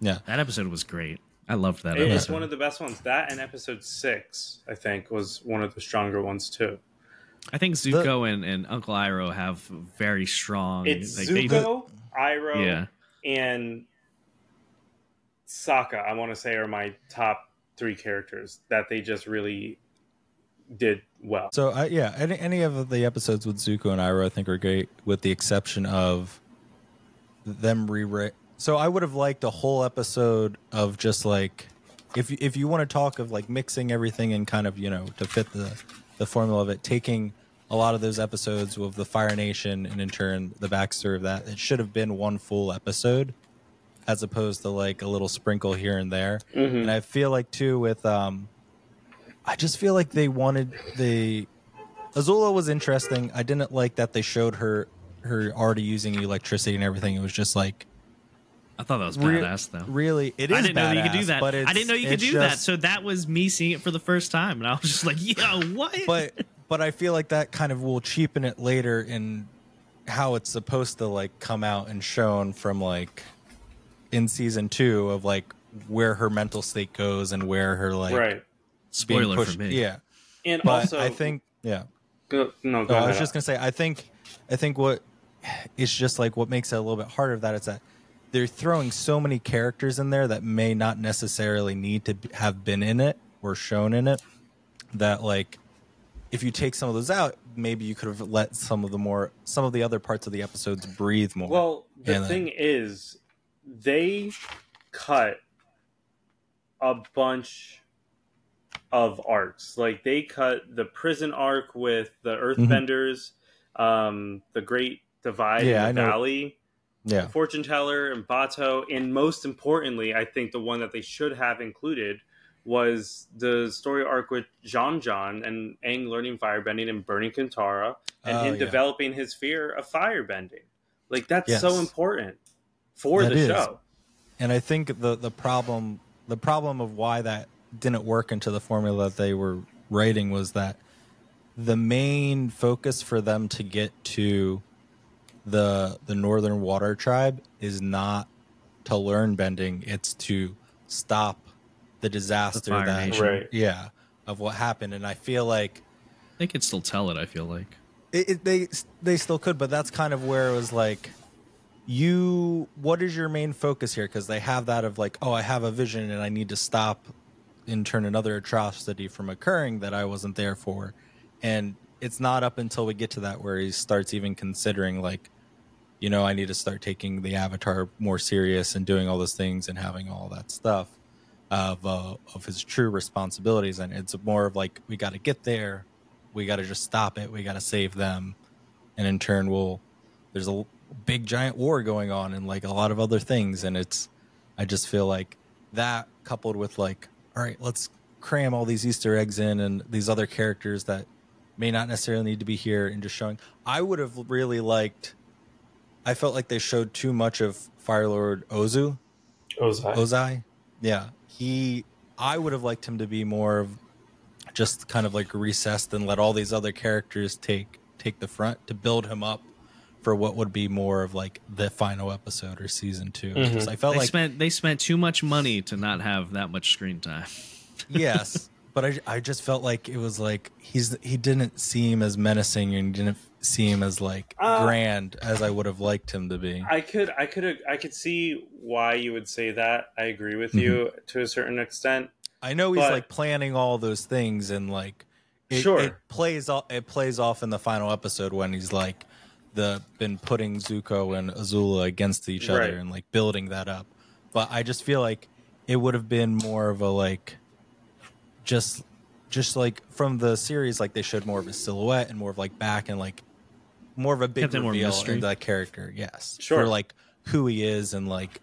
Yeah. That episode was great. I loved that. Episode. It's one of the best ones. That and episode six, I think, was one of the stronger ones too. I think Zuko the, and, and Uncle Iroh have very strong. It's like, Zuko, they, Iroh, yeah. and Sokka. I want to say are my top three characters that they just really did well. So uh, yeah, any, any of the episodes with Zuko and Iroh I think are great, with the exception of them rewrite so I would have liked a whole episode of just like if you, if you want to talk of like mixing everything and kind of you know to fit the the formula of it, taking a lot of those episodes with the Fire Nation and in turn the backstory of that, it should have been one full episode as opposed to like a little sprinkle here and there. Mm-hmm. And I feel like too with um, I just feel like they wanted the Azula was interesting. I didn't like that they showed her her already using electricity and everything. It was just like I thought that was badass, Re- though. Really, it is. I didn't badass, know you could do that. I didn't know you could do just, that. So that was me seeing it for the first time, and I was just like, "Yo, what?" But but I feel like that kind of will cheapen it later in how it's supposed to like come out and shown from like in season two of like where her mental state goes and where her like right spoiler pushed, for me. Yeah, and but also I think yeah. Go, no, go oh, I was just gonna say I think I think what it's just like what makes it a little bit harder that it's that they're throwing so many characters in there that may not necessarily need to have been in it or shown in it that like if you take some of those out maybe you could have let some of the more some of the other parts of the episodes breathe more well the and thing then, is they cut a bunch of arcs like they cut the prison arc with the mm-hmm. earthbenders mm-hmm. um the great divide yeah, in the valley yeah. fortune teller and Bato, and most importantly, I think the one that they should have included was the story arc with Jeong Jeong and Aang learning firebending and burning Katara, and oh, him yeah. developing his fear of firebending. Like that's yes. so important for that the is. show. And I think the the problem the problem of why that didn't work into the formula that they were writing was that the main focus for them to get to the the Northern Water Tribe is not to learn bending; it's to stop the disaster the that right. yeah of what happened. And I feel like they could still tell it. I feel like it, it, they they still could, but that's kind of where it was like you what is your main focus here because they have that of like oh i have a vision and i need to stop and turn another atrocity from occurring that i wasn't there for. And it's not up until we get to that where he starts even considering like you know i need to start taking the avatar more serious and doing all those things and having all that stuff of uh, of his true responsibilities. And it's more of like we got to get there. We got to just stop it. We got to save them. And in turn we'll there's a big giant war going on and like a lot of other things. And it's i just feel like that coupled with like all right let's cram all these easter eggs in and these other characters that may not necessarily need to be here and just showing. I would have really liked. I felt like they showed too much of Fire Lord Ozu. Ozai. Ozai. Yeah, he. I would have liked him to be more of just kind of like recessed and let all these other characters take take the front to build him up for what would be more of like the final episode or season 2 mm-hmm. I felt they like spent they spent too much money to not have that much screen time. yes, but I, I just felt like it was like he's he didn't seem as menacing and didn't seem as like Uh, grand as I would have liked him to be. I could, I could, I could see why you would say that. I agree with you to a certain extent. I know he's but- like planning all those things and like it, Sure. it plays off it plays off in the final episode when he's like the been putting Zuko and Azula against each Right. other and like building that up. But I just feel like it would have been more of a like just just like from the series like they showed more of a silhouette and more of like back and like more of a big Kept it more reveal mystery. into that character. Yes. Sure. For like who he is and like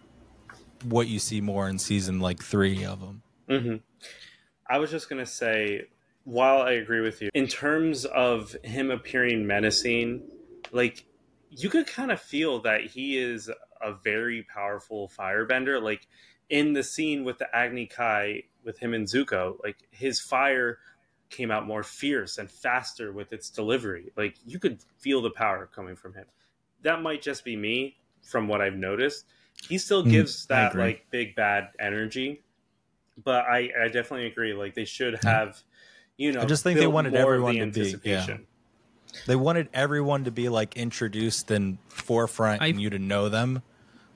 what you see more in season like 3 of him. hmm I was just gonna say, while I agree with you, in terms of him appearing menacing, like you could kind of feel that he is a very powerful firebender. Like in the scene with the Agni Kai with him and Zuko, like his fire came out more fierce and faster with its delivery. Like you could feel the power coming from him. That might just be me from what I've noticed. He still Mm, gives I that like big bad energy, but I, I definitely agree. Like they should have, you know, I just think they wanted everyone the to be- yeah. Anticipation. They wanted everyone to be like introduced and forefront I- and you to know them,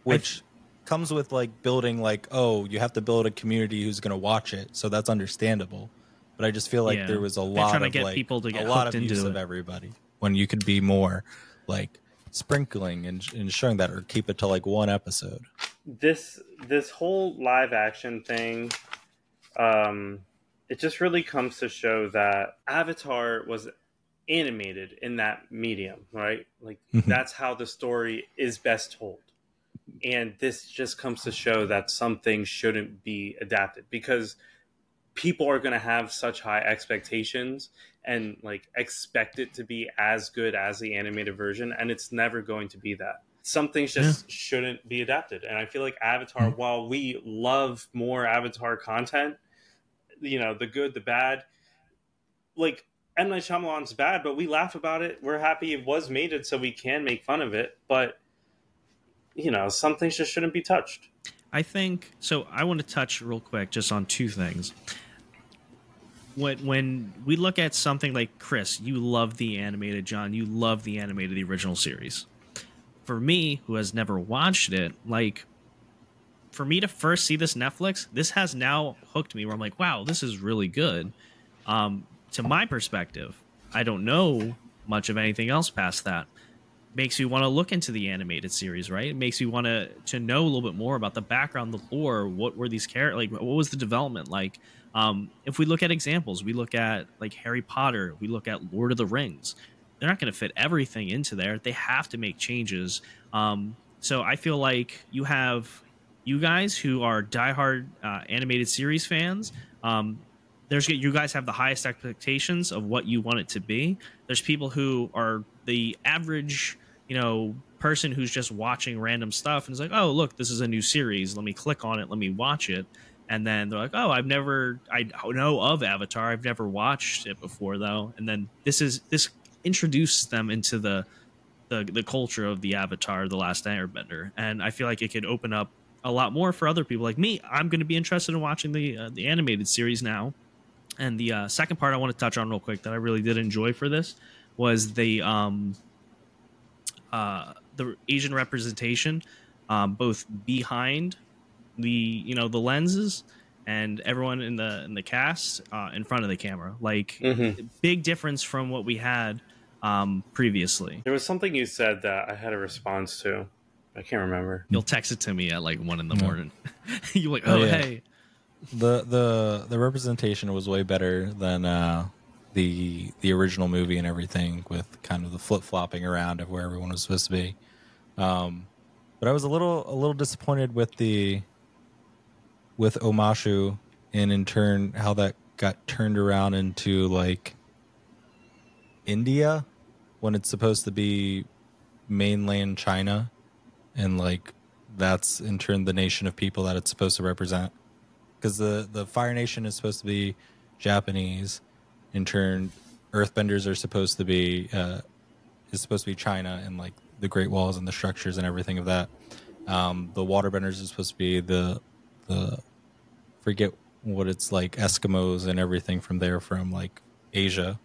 which comes with like building like oh you have to build a community who's going to watch it, so that's understandable. But I just feel like Yeah. there was a They're lot trying to of get like people to get a lot of into use of everybody when you could be more like sprinkling and, and showing that or keep it to like one episode. this this whole live action thing um it just really comes to show that avatar was animated in that medium right? Like Mhm. that's how the story is best told. And this just comes to show that some things shouldn't be adapted because people are going to have such high expectations and like expect it to be as good as the animated version and it's never going to be that. Some things just shouldn't be adapted. And i feel like avatar Mhm. while we love more avatar content you know the good the bad like M. Night Shyamalan's bad, but we laugh about it. We're happy it was made so we can make fun of it. But you know, some things just shouldn't be touched. I think so. I want to touch real quick just on two things. When when we look at something like Chris, you love the animated. John, you love the animated, the original series. For me, who has never watched it, like for me to first see this Netflix, this has now hooked me. Where I'm like, wow, this is really good. Um, to my perspective, I don't know much of anything else past that makes you want to look into the animated series, right? It makes you want to to know a little bit more about the background, the lore. What were these characters like? What was the development like? Um, if we look at examples, we look at like Harry Potter, we look at Lord of the Rings. They're not going to fit everything into there. They have to make changes. Um, so I feel like you have you guys who are diehard uh, animated series fans. Um, there's you guys have the highest expectations of what you want it to be. There's people who are the average, you know, person who's just watching random stuff and is like, "Oh, look, this is a new series. Let me click on it. Let me watch it." And then they're like, "Oh, I've never I know of Avatar. I've never watched it before though." And then this is this introduced them into the the the culture of the Avatar, the Last Airbender, and I feel like it could open up a lot more for other people like me. I'm going to be interested in watching the uh, the animated series now. And the uh, second part I want to touch on real quick that I really did enjoy for this was the um, uh, the Asian representation, um, both behind the you know the lenses and everyone in the in the cast uh, in front of the camera. Like Mm-hmm. big difference from what we had um, previously. There was something you said that I had a response to. I can't remember. You'll text it to me at like one in the morning. You're like, Oh, oh, yeah. hey, the the the representation was way better than uh the the original movie and everything with kind of the flip flopping around of where everyone was supposed to be. Um but i was a little a little disappointed with the with omashu and in turn how that got turned around into like india when it's supposed to be mainland china. And like that's in turn the nation of people that it's supposed to represent because the the Fire Nation is supposed to be Japanese. In turn, Earthbenders are supposed to be uh, is supposed to be China and like the Great Walls and the structures and everything of that. Um, the Waterbenders is supposed to be the the forget what it's like Eskimos and everything from there from like Asia,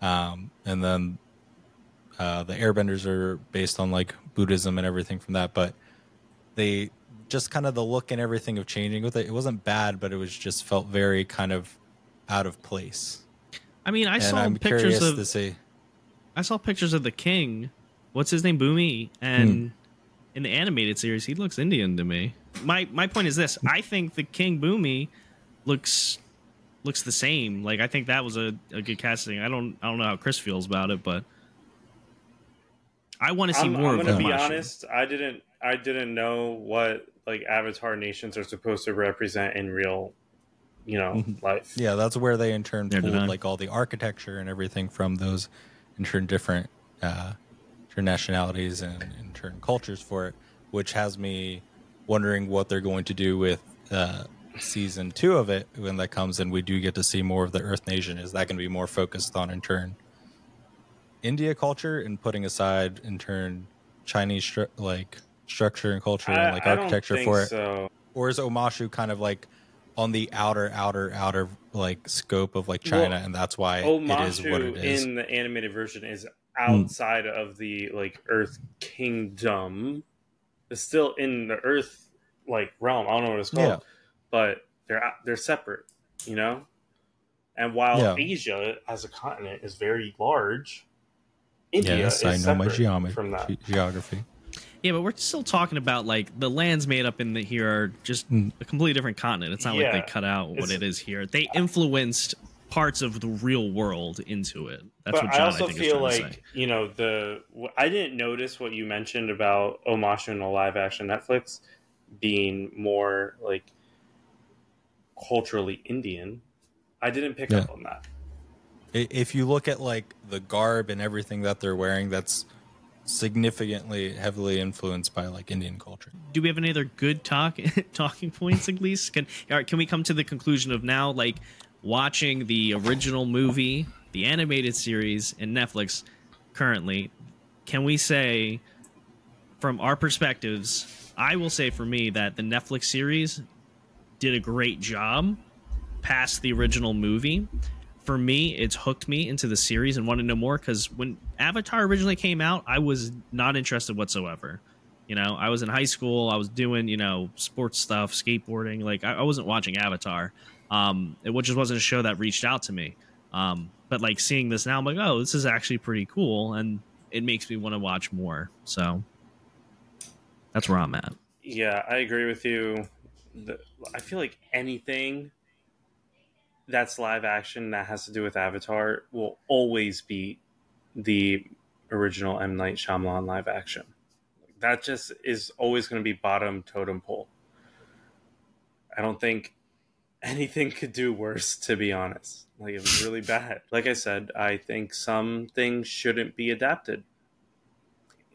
um, and then uh, the Airbenders are based on like Buddhism and everything from that. But they just kind of the look and everything of changing with it. It wasn't bad, but it was just felt very kind of out of place. I mean, I and saw I'm pictures of to see. I saw pictures of the king. What's his name? Bumi. And Hmm. in the animated series, he looks Indian to me. My my point is this: I think the King Bumi looks looks the same. Like I think that was a, a good casting. I don't I don't know how Chris feels about it, but I want to see I'm, more I'm of gonna him. be honest. I didn't. I didn't know what like Avatar nations are supposed to represent in real, you know, life. Yeah, that's where they in turn Neither pulled did like all the architecture and everything from those in turn different uh, different nationalities and in turn cultures for it, which has me wondering what they're going to do with uh, season two of it when that comes and we do get to see more of the Earth Nation. Is that going to be more focused on in turn India culture and putting aside in turn Chinese like structure and culture and like I, I don't architecture for it? So or is Omashu kind of like on the outer, outer, outer like scope of like China, Well, and that's why it is what Omashu it is? in the animated version is hmm. outside of the like Earth Kingdom. It's still in the Earth like realm. I don't know what it's called, Yeah. but they're they're separate, you know. And while Yeah. Asia as a continent is very large, India yes, is I know my geometry, from that. ge- geography. Yeah, but we're still talking about like the lands made up in the here are just Mm. a completely different continent. It's not like they cut out what it's- here. They influenced parts of the real world into it. That's but what John I I, also think feel is trying like to say. you know the I didn't notice what you mentioned about Omashu and the live action Netflix being more like culturally Indian. I didn't pick up on that. If you look at like the garb and everything that they're wearing, that's significantly heavily influenced by like Indian culture. Do we have any other good talk talking points at least? Can all right, can we come to the conclusion of now like watching the original movie, the animated series, and Netflix currently? Can we say from our perspectives, I will say for me that the Netflix series did a great job past the original movie. For me, it's hooked me into the series and want to know more because when Avatar originally came out, I was not interested whatsoever. You know, I was in high school, I was doing, you know, sports stuff, skateboarding. Like, I, I wasn't watching Avatar, um, it just wasn't a show that reached out to me. Um, but like seeing this now, I'm like, oh, this is actually pretty cool. And it makes me want to watch more. So that's where I'm at. Yeah, I agree with you. The, I feel like anything that's live action that has to do with Avatar will always be the original M Night Shyamalan live action. That just is always going to be bottom totem pole. I don't think anything could do worse, to be honest. Like it was really bad. Like I said, I think some things shouldn't be adapted.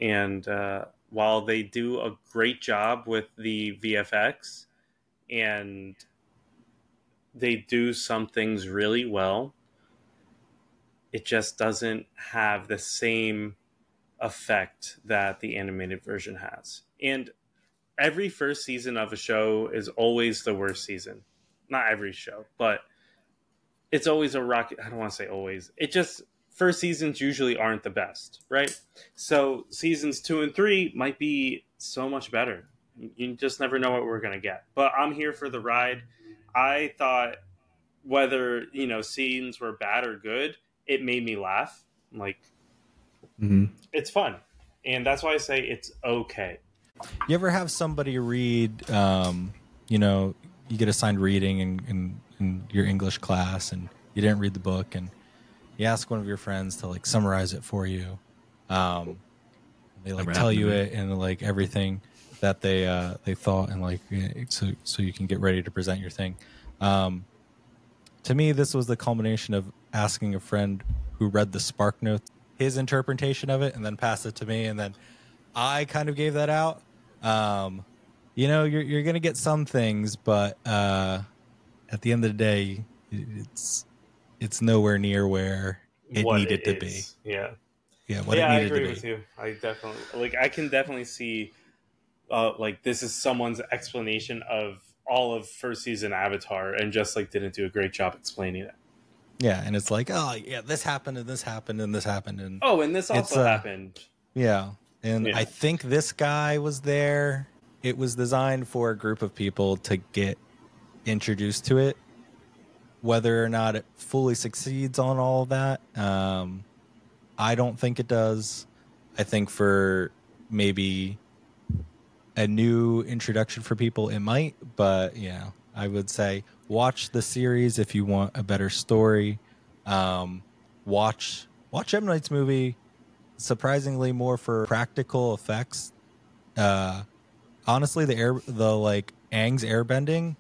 And uh, while they do a great job with the VFX and they do some things really well, it just doesn't have the same effect that the animated version has. And every first season of a show is always the worst season. Not every show, but it's always a rocket. I don't want to say always. It just first seasons usually aren't the best, right? So seasons two and three might be so much better. You just never know what we're gonna get. But I'm here for the ride. I thought whether you know scenes were bad or good, it made me laugh. Like it's fun, and that's why I say it's okay. You ever have somebody read, um, you know, you get assigned reading in, in, in your English class and you didn't read the book and you ask one of your friends to like summarize it for you. Um, they like tell you it and like everything that they, uh, they thought and like, so, so you can get ready to present your thing. Um, to me, this was the culmination of asking a friend who read the Spark Notes, his interpretation of it, and then passed it to me, and then I kind of gave that out. Um, you know, you're you're gonna get some things, but uh, at the end of the day, it's it's nowhere near where it What needed to is. Yeah. be. Yeah, what yeah, it I needed agree to with be. you. I definitely like. I can definitely see, uh, like this is someone's explanation of all of first season Avatar and just like didn't do a great job explaining it. Yeah, and it's like, oh yeah, this happened and this happened and this happened and Oh, and this also uh, happened. yeah, and Yeah. I think this guy was there. It was designed for a group of people to get introduced to it. Whether or not it fully succeeds on all of that, um, I don't think it does. I think for maybe a new introduction for people, it might. But yeah, I would say watch the series if you want a better story. Um, watch watch M Night's movie. Surprisingly, more for practical effects. Uh, honestly, the air the like Aang's airbending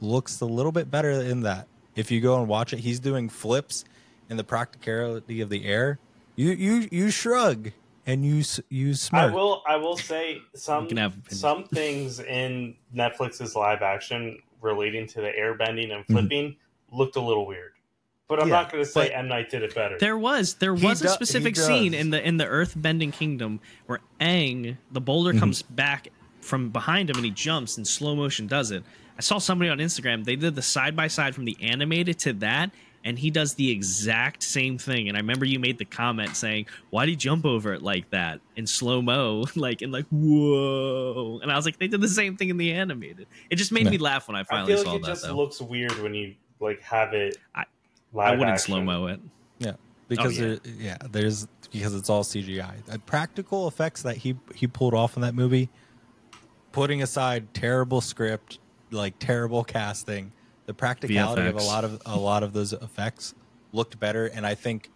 looks a little bit better in that. If you go and watch it, he's doing flips in the practicality of the air. You you you shrug and you s- you I will. I will say some You can have opinions. some things in Netflix's live action relating to the airbending and Mhm. flipping looked a little weird. But I'm Yeah, not going to say but- M Night did it better. There was there was do- a he specific scene in the in the Earth Bending Kingdom where Aang the boulder Mhm. comes back from behind him and he jumps in slow motion does it. I saw somebody on Instagram they did the side by side from the animated to that and he does the exact same thing and I remember you made the comment saying why did he jump over it like that in slow mo like and like whoa and I was like they did the same thing in the animated. It just made Yeah. me laugh when I finally I finally feel saw like it that just though. looks weird when you like have it. I- live I wouldn't slow mo it. Yeah, oh, because yeah. There, yeah, there's because it's all CGI. The practical effects that he he pulled off in that movie, putting aside terrible script, like terrible casting, the practicality of a lot of a lot of those effects looked better. And I think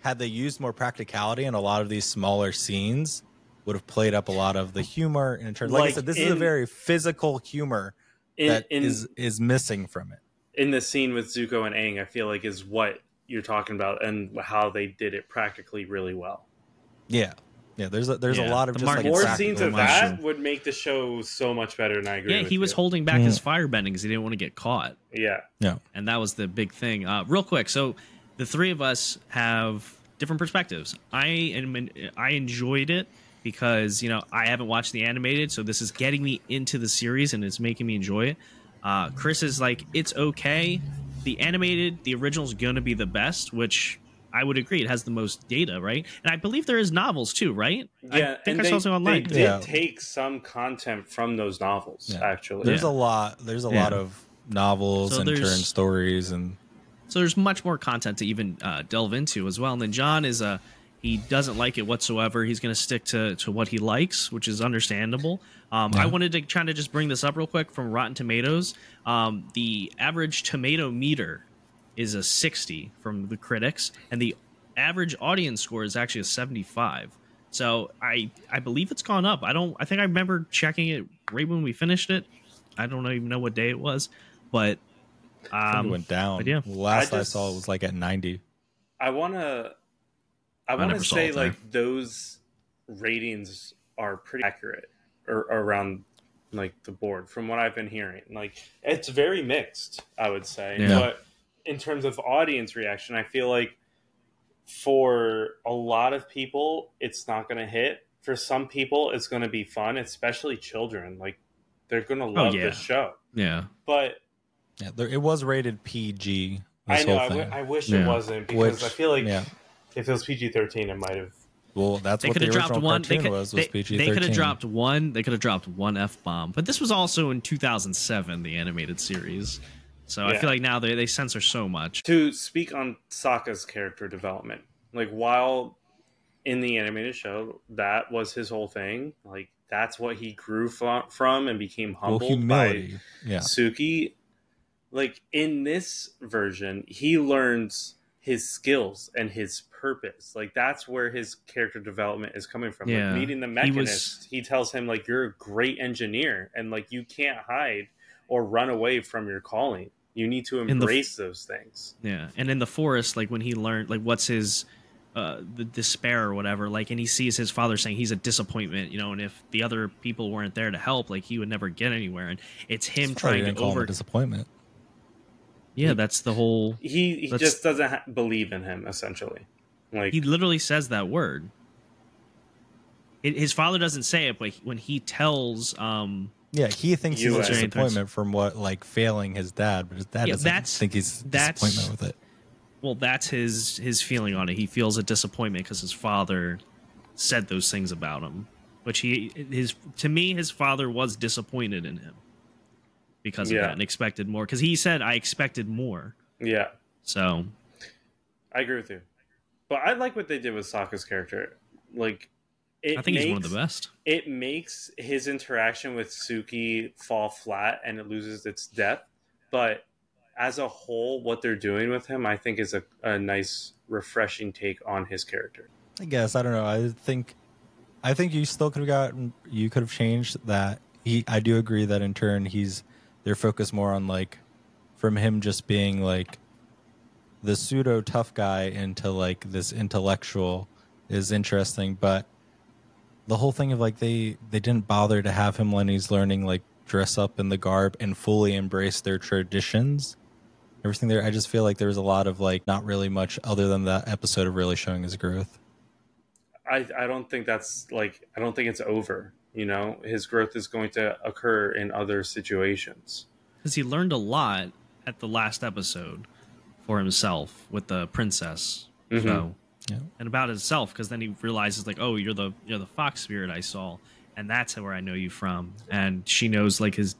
had they used more practicality in a lot of these smaller scenes, would have played up a lot of the humor. And in terms, like, I said, this is a very physical humor In that in, is is missing from it. in the scene with Zuko and Aang, I feel like is what you're talking about and how they did it practically really well. Yeah, yeah. There's a, there's a lot of the just Martin like More scenes of motion. that would make the show so much better, and I agree. Yeah, he was you. holding back Mm. his fire bending because he didn't want to get caught. Yeah, yeah. and that was the big thing. Uh, real quick, so the three of us have different perspectives. I am I enjoyed it because you know I haven't watched the animated, so this is getting me into the series and it's making me enjoy it. Uh, Chris is like, it's okay. The animated, the original is going to be the best, which I would agree. It has the most data, right? And I believe there is novels too, right? yeah. I think and I they, saw something online. They did Yeah. take some content from those novels, Yeah. actually. There's Yeah. a lot. There's a Yeah. lot of novels So and there's- turn stories and So there's much more content to even uh, delve into as well. And then John is a he doesn't like it whatsoever. He's going to stick to to what he likes, which is understandable. Um, I wanted to try to just bring this up real quick from Rotten Tomatoes. Um, the average tomato meter is a 60 from the critics, and the average audience score is actually a 75. So I I believe it's gone up. I don't. I think I remember checking it right when we finished it. I don't even know what day it was, but um, it went down. but yeah. Last I, just- saw it was like at 90. I want to. I want to say it there. like those ratings are pretty accurate or around like the board from what I've been hearing. Like it's very mixed, I would say. Yeah. But in terms of audience reaction, I feel like for a lot of people it's not going to hit. For some people it's going to be fun, especially children. Like they're going to oh, love Oh, yeah. the show. yeah. But Yeah, there, it was rated PG. I know whole I, w- thing. I wish Yeah. it wasn't because Which- I feel like yeah. if it was PG thirteen, it might have. Well, that's They what could the have dropped original one. They could, was. Was they, PG they could have dropped one. They could have dropped one f bomb. But this was also in 2007, the animated series. So I feel like now they they censor so much. to speak on Sokka's character development, like while in the animated show, that was his whole thing. Like that's what he grew from, from and became humbled humility. by Yeah. Suki. Like in this version, he learns his skills and his purpose. Like that's where his character development is coming from. Yeah. Like meeting the He was- mechanist, he tells him like you're a great engineer and like you can't hide or run away from your calling. You need to the f- embrace those things. Yeah, and in the forest, like when he learned, like what's his uh the despair or whatever like and he sees his father saying he's a disappointment you know and if the other people weren't there to help like he would never get anywhere and it's him That's trying to call him a over disappointment. yeah that's the whole he he just doesn't ha- believe in him essentially like he literally says that word It- his father doesn't say it but when he tells um Yeah, he thinks You he's a disappointment from what like failing his dad, but his dad Yeah, doesn't that's- think he's that's- disappointment with it. Well, that's his his feeling on it. He feels a disappointment because his father said those things about him, which he his to me his father was disappointed in him because of Yeah. that and expected more. Because he said, "I expected more." Yeah, So I agree with you. But I like what they did with Sokka's character. Like, it I think makes, he's one of the best. It makes his interaction with Suki fall flat and it loses its depth. But as a whole, what they're doing with him, I think, is a, a nice, refreshing take on his character. I guess I don't know. I think, I think you still could have gotten. You could have changed that. He, I do agree that in turn he's they're focused more on like, from him just being like, the pseudo tough guy into like this intellectual is interesting, but the whole thing of like they they didn't bother to have him when he's learning like dress up in the garb and fully embrace their traditions everything there i just feel like there was a lot of like not really much other than that episode of really showing his growth I, I don't think that's like, I don't think it's over. You know, his growth is going to occur in other situations. because he learned a lot at the last episode for himself with the princess. Mhm. So Yeah. and about himself because then he realizes like, oh, you're the you're the fox spirit I saw, and that's where I know you from. And she knows like his,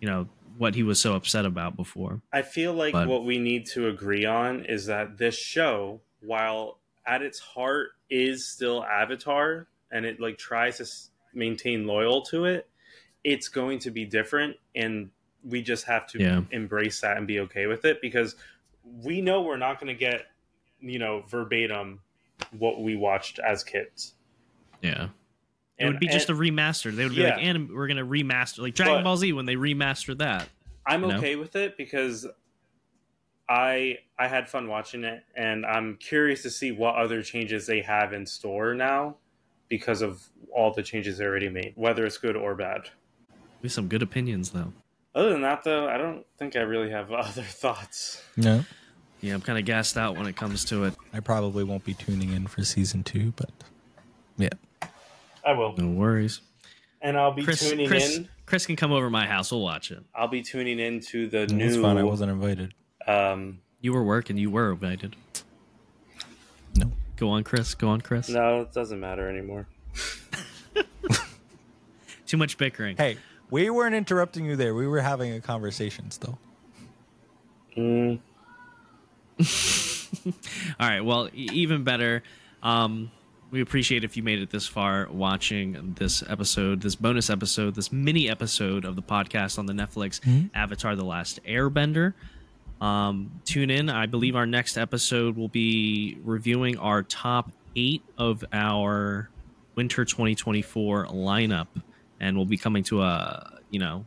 you know, what he was so upset about before. I feel like But- what we need to agree on is that this show, while at its heart is still Avatar, and it like tries to s- maintain loyal to it, it's going to be different, and we just have to Yeah. embrace that and be okay with it because we know we're not going to get, you know, verbatim what we watched as kids. Yeah. It would be just a remaster. They would be Yeah. like, "And we're gonna remaster like Dragon But- Ball Z when they remastered that." I'm you know? okay with it because I I had fun watching it, and I'm curious to see what other changes they have in store now because of all the changes they already made, whether it's good or bad. We have some good opinions though. Other than that, though, I don't think I really have other thoughts. no Yeah, I'm kind of gassed out when it comes to it. i probably won't be tuning in for season two but yeah I will, No worries. and I'll be Chris, tuning Chris, in. Chris can come over to my house. We'll watch it. I'll be tuning into the it's new. fun i wasn't invited Um, You were working. You were invited. no Go on, Chris. Go on, Chris. no, it doesn't matter anymore. Too much bickering. hey we weren't interrupting you there we were having a conversation still Mm, All right. Well, even better. Um, we appreciate if you made it this far watching this episode, this bonus episode, this mini episode of the podcast on the Netflix Avatar: The Last Airbender. Um, tune in. I believe our next episode will be reviewing our top eight of our winter 2024 lineup, and we'll be coming to a you know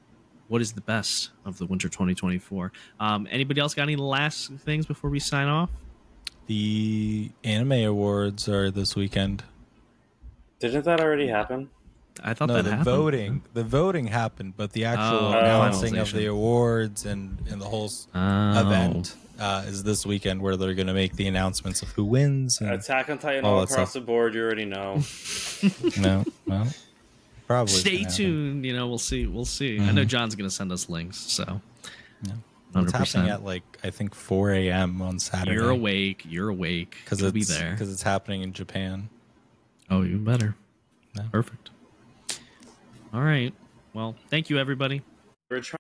what is the best of the winter 2024. Um, anybody else got any last things before we sign off? the anime awards are this weekend didn't that already happen? I thought no, that the happened. voting, the voting happened, but the actual Oh, announcing of the awards and, and the whole Oh. event uh, is this weekend, where they're going to make the announcements of who wins. And, Attack on Titan all all across stuff. the board. You already know. no, well, probably. Stay gonna happen. tuned. You know, we'll see. We'll see. I know Mhm. John's going to send us links, so Yeah. hundred It's happening at like I think 4 a.m. on Saturday. You're awake. You're awake. because You'll it's be there. because it's happening in Japan. Oh, even better. Yeah. Perfect. All right. Well, thank you, everybody. We're trying.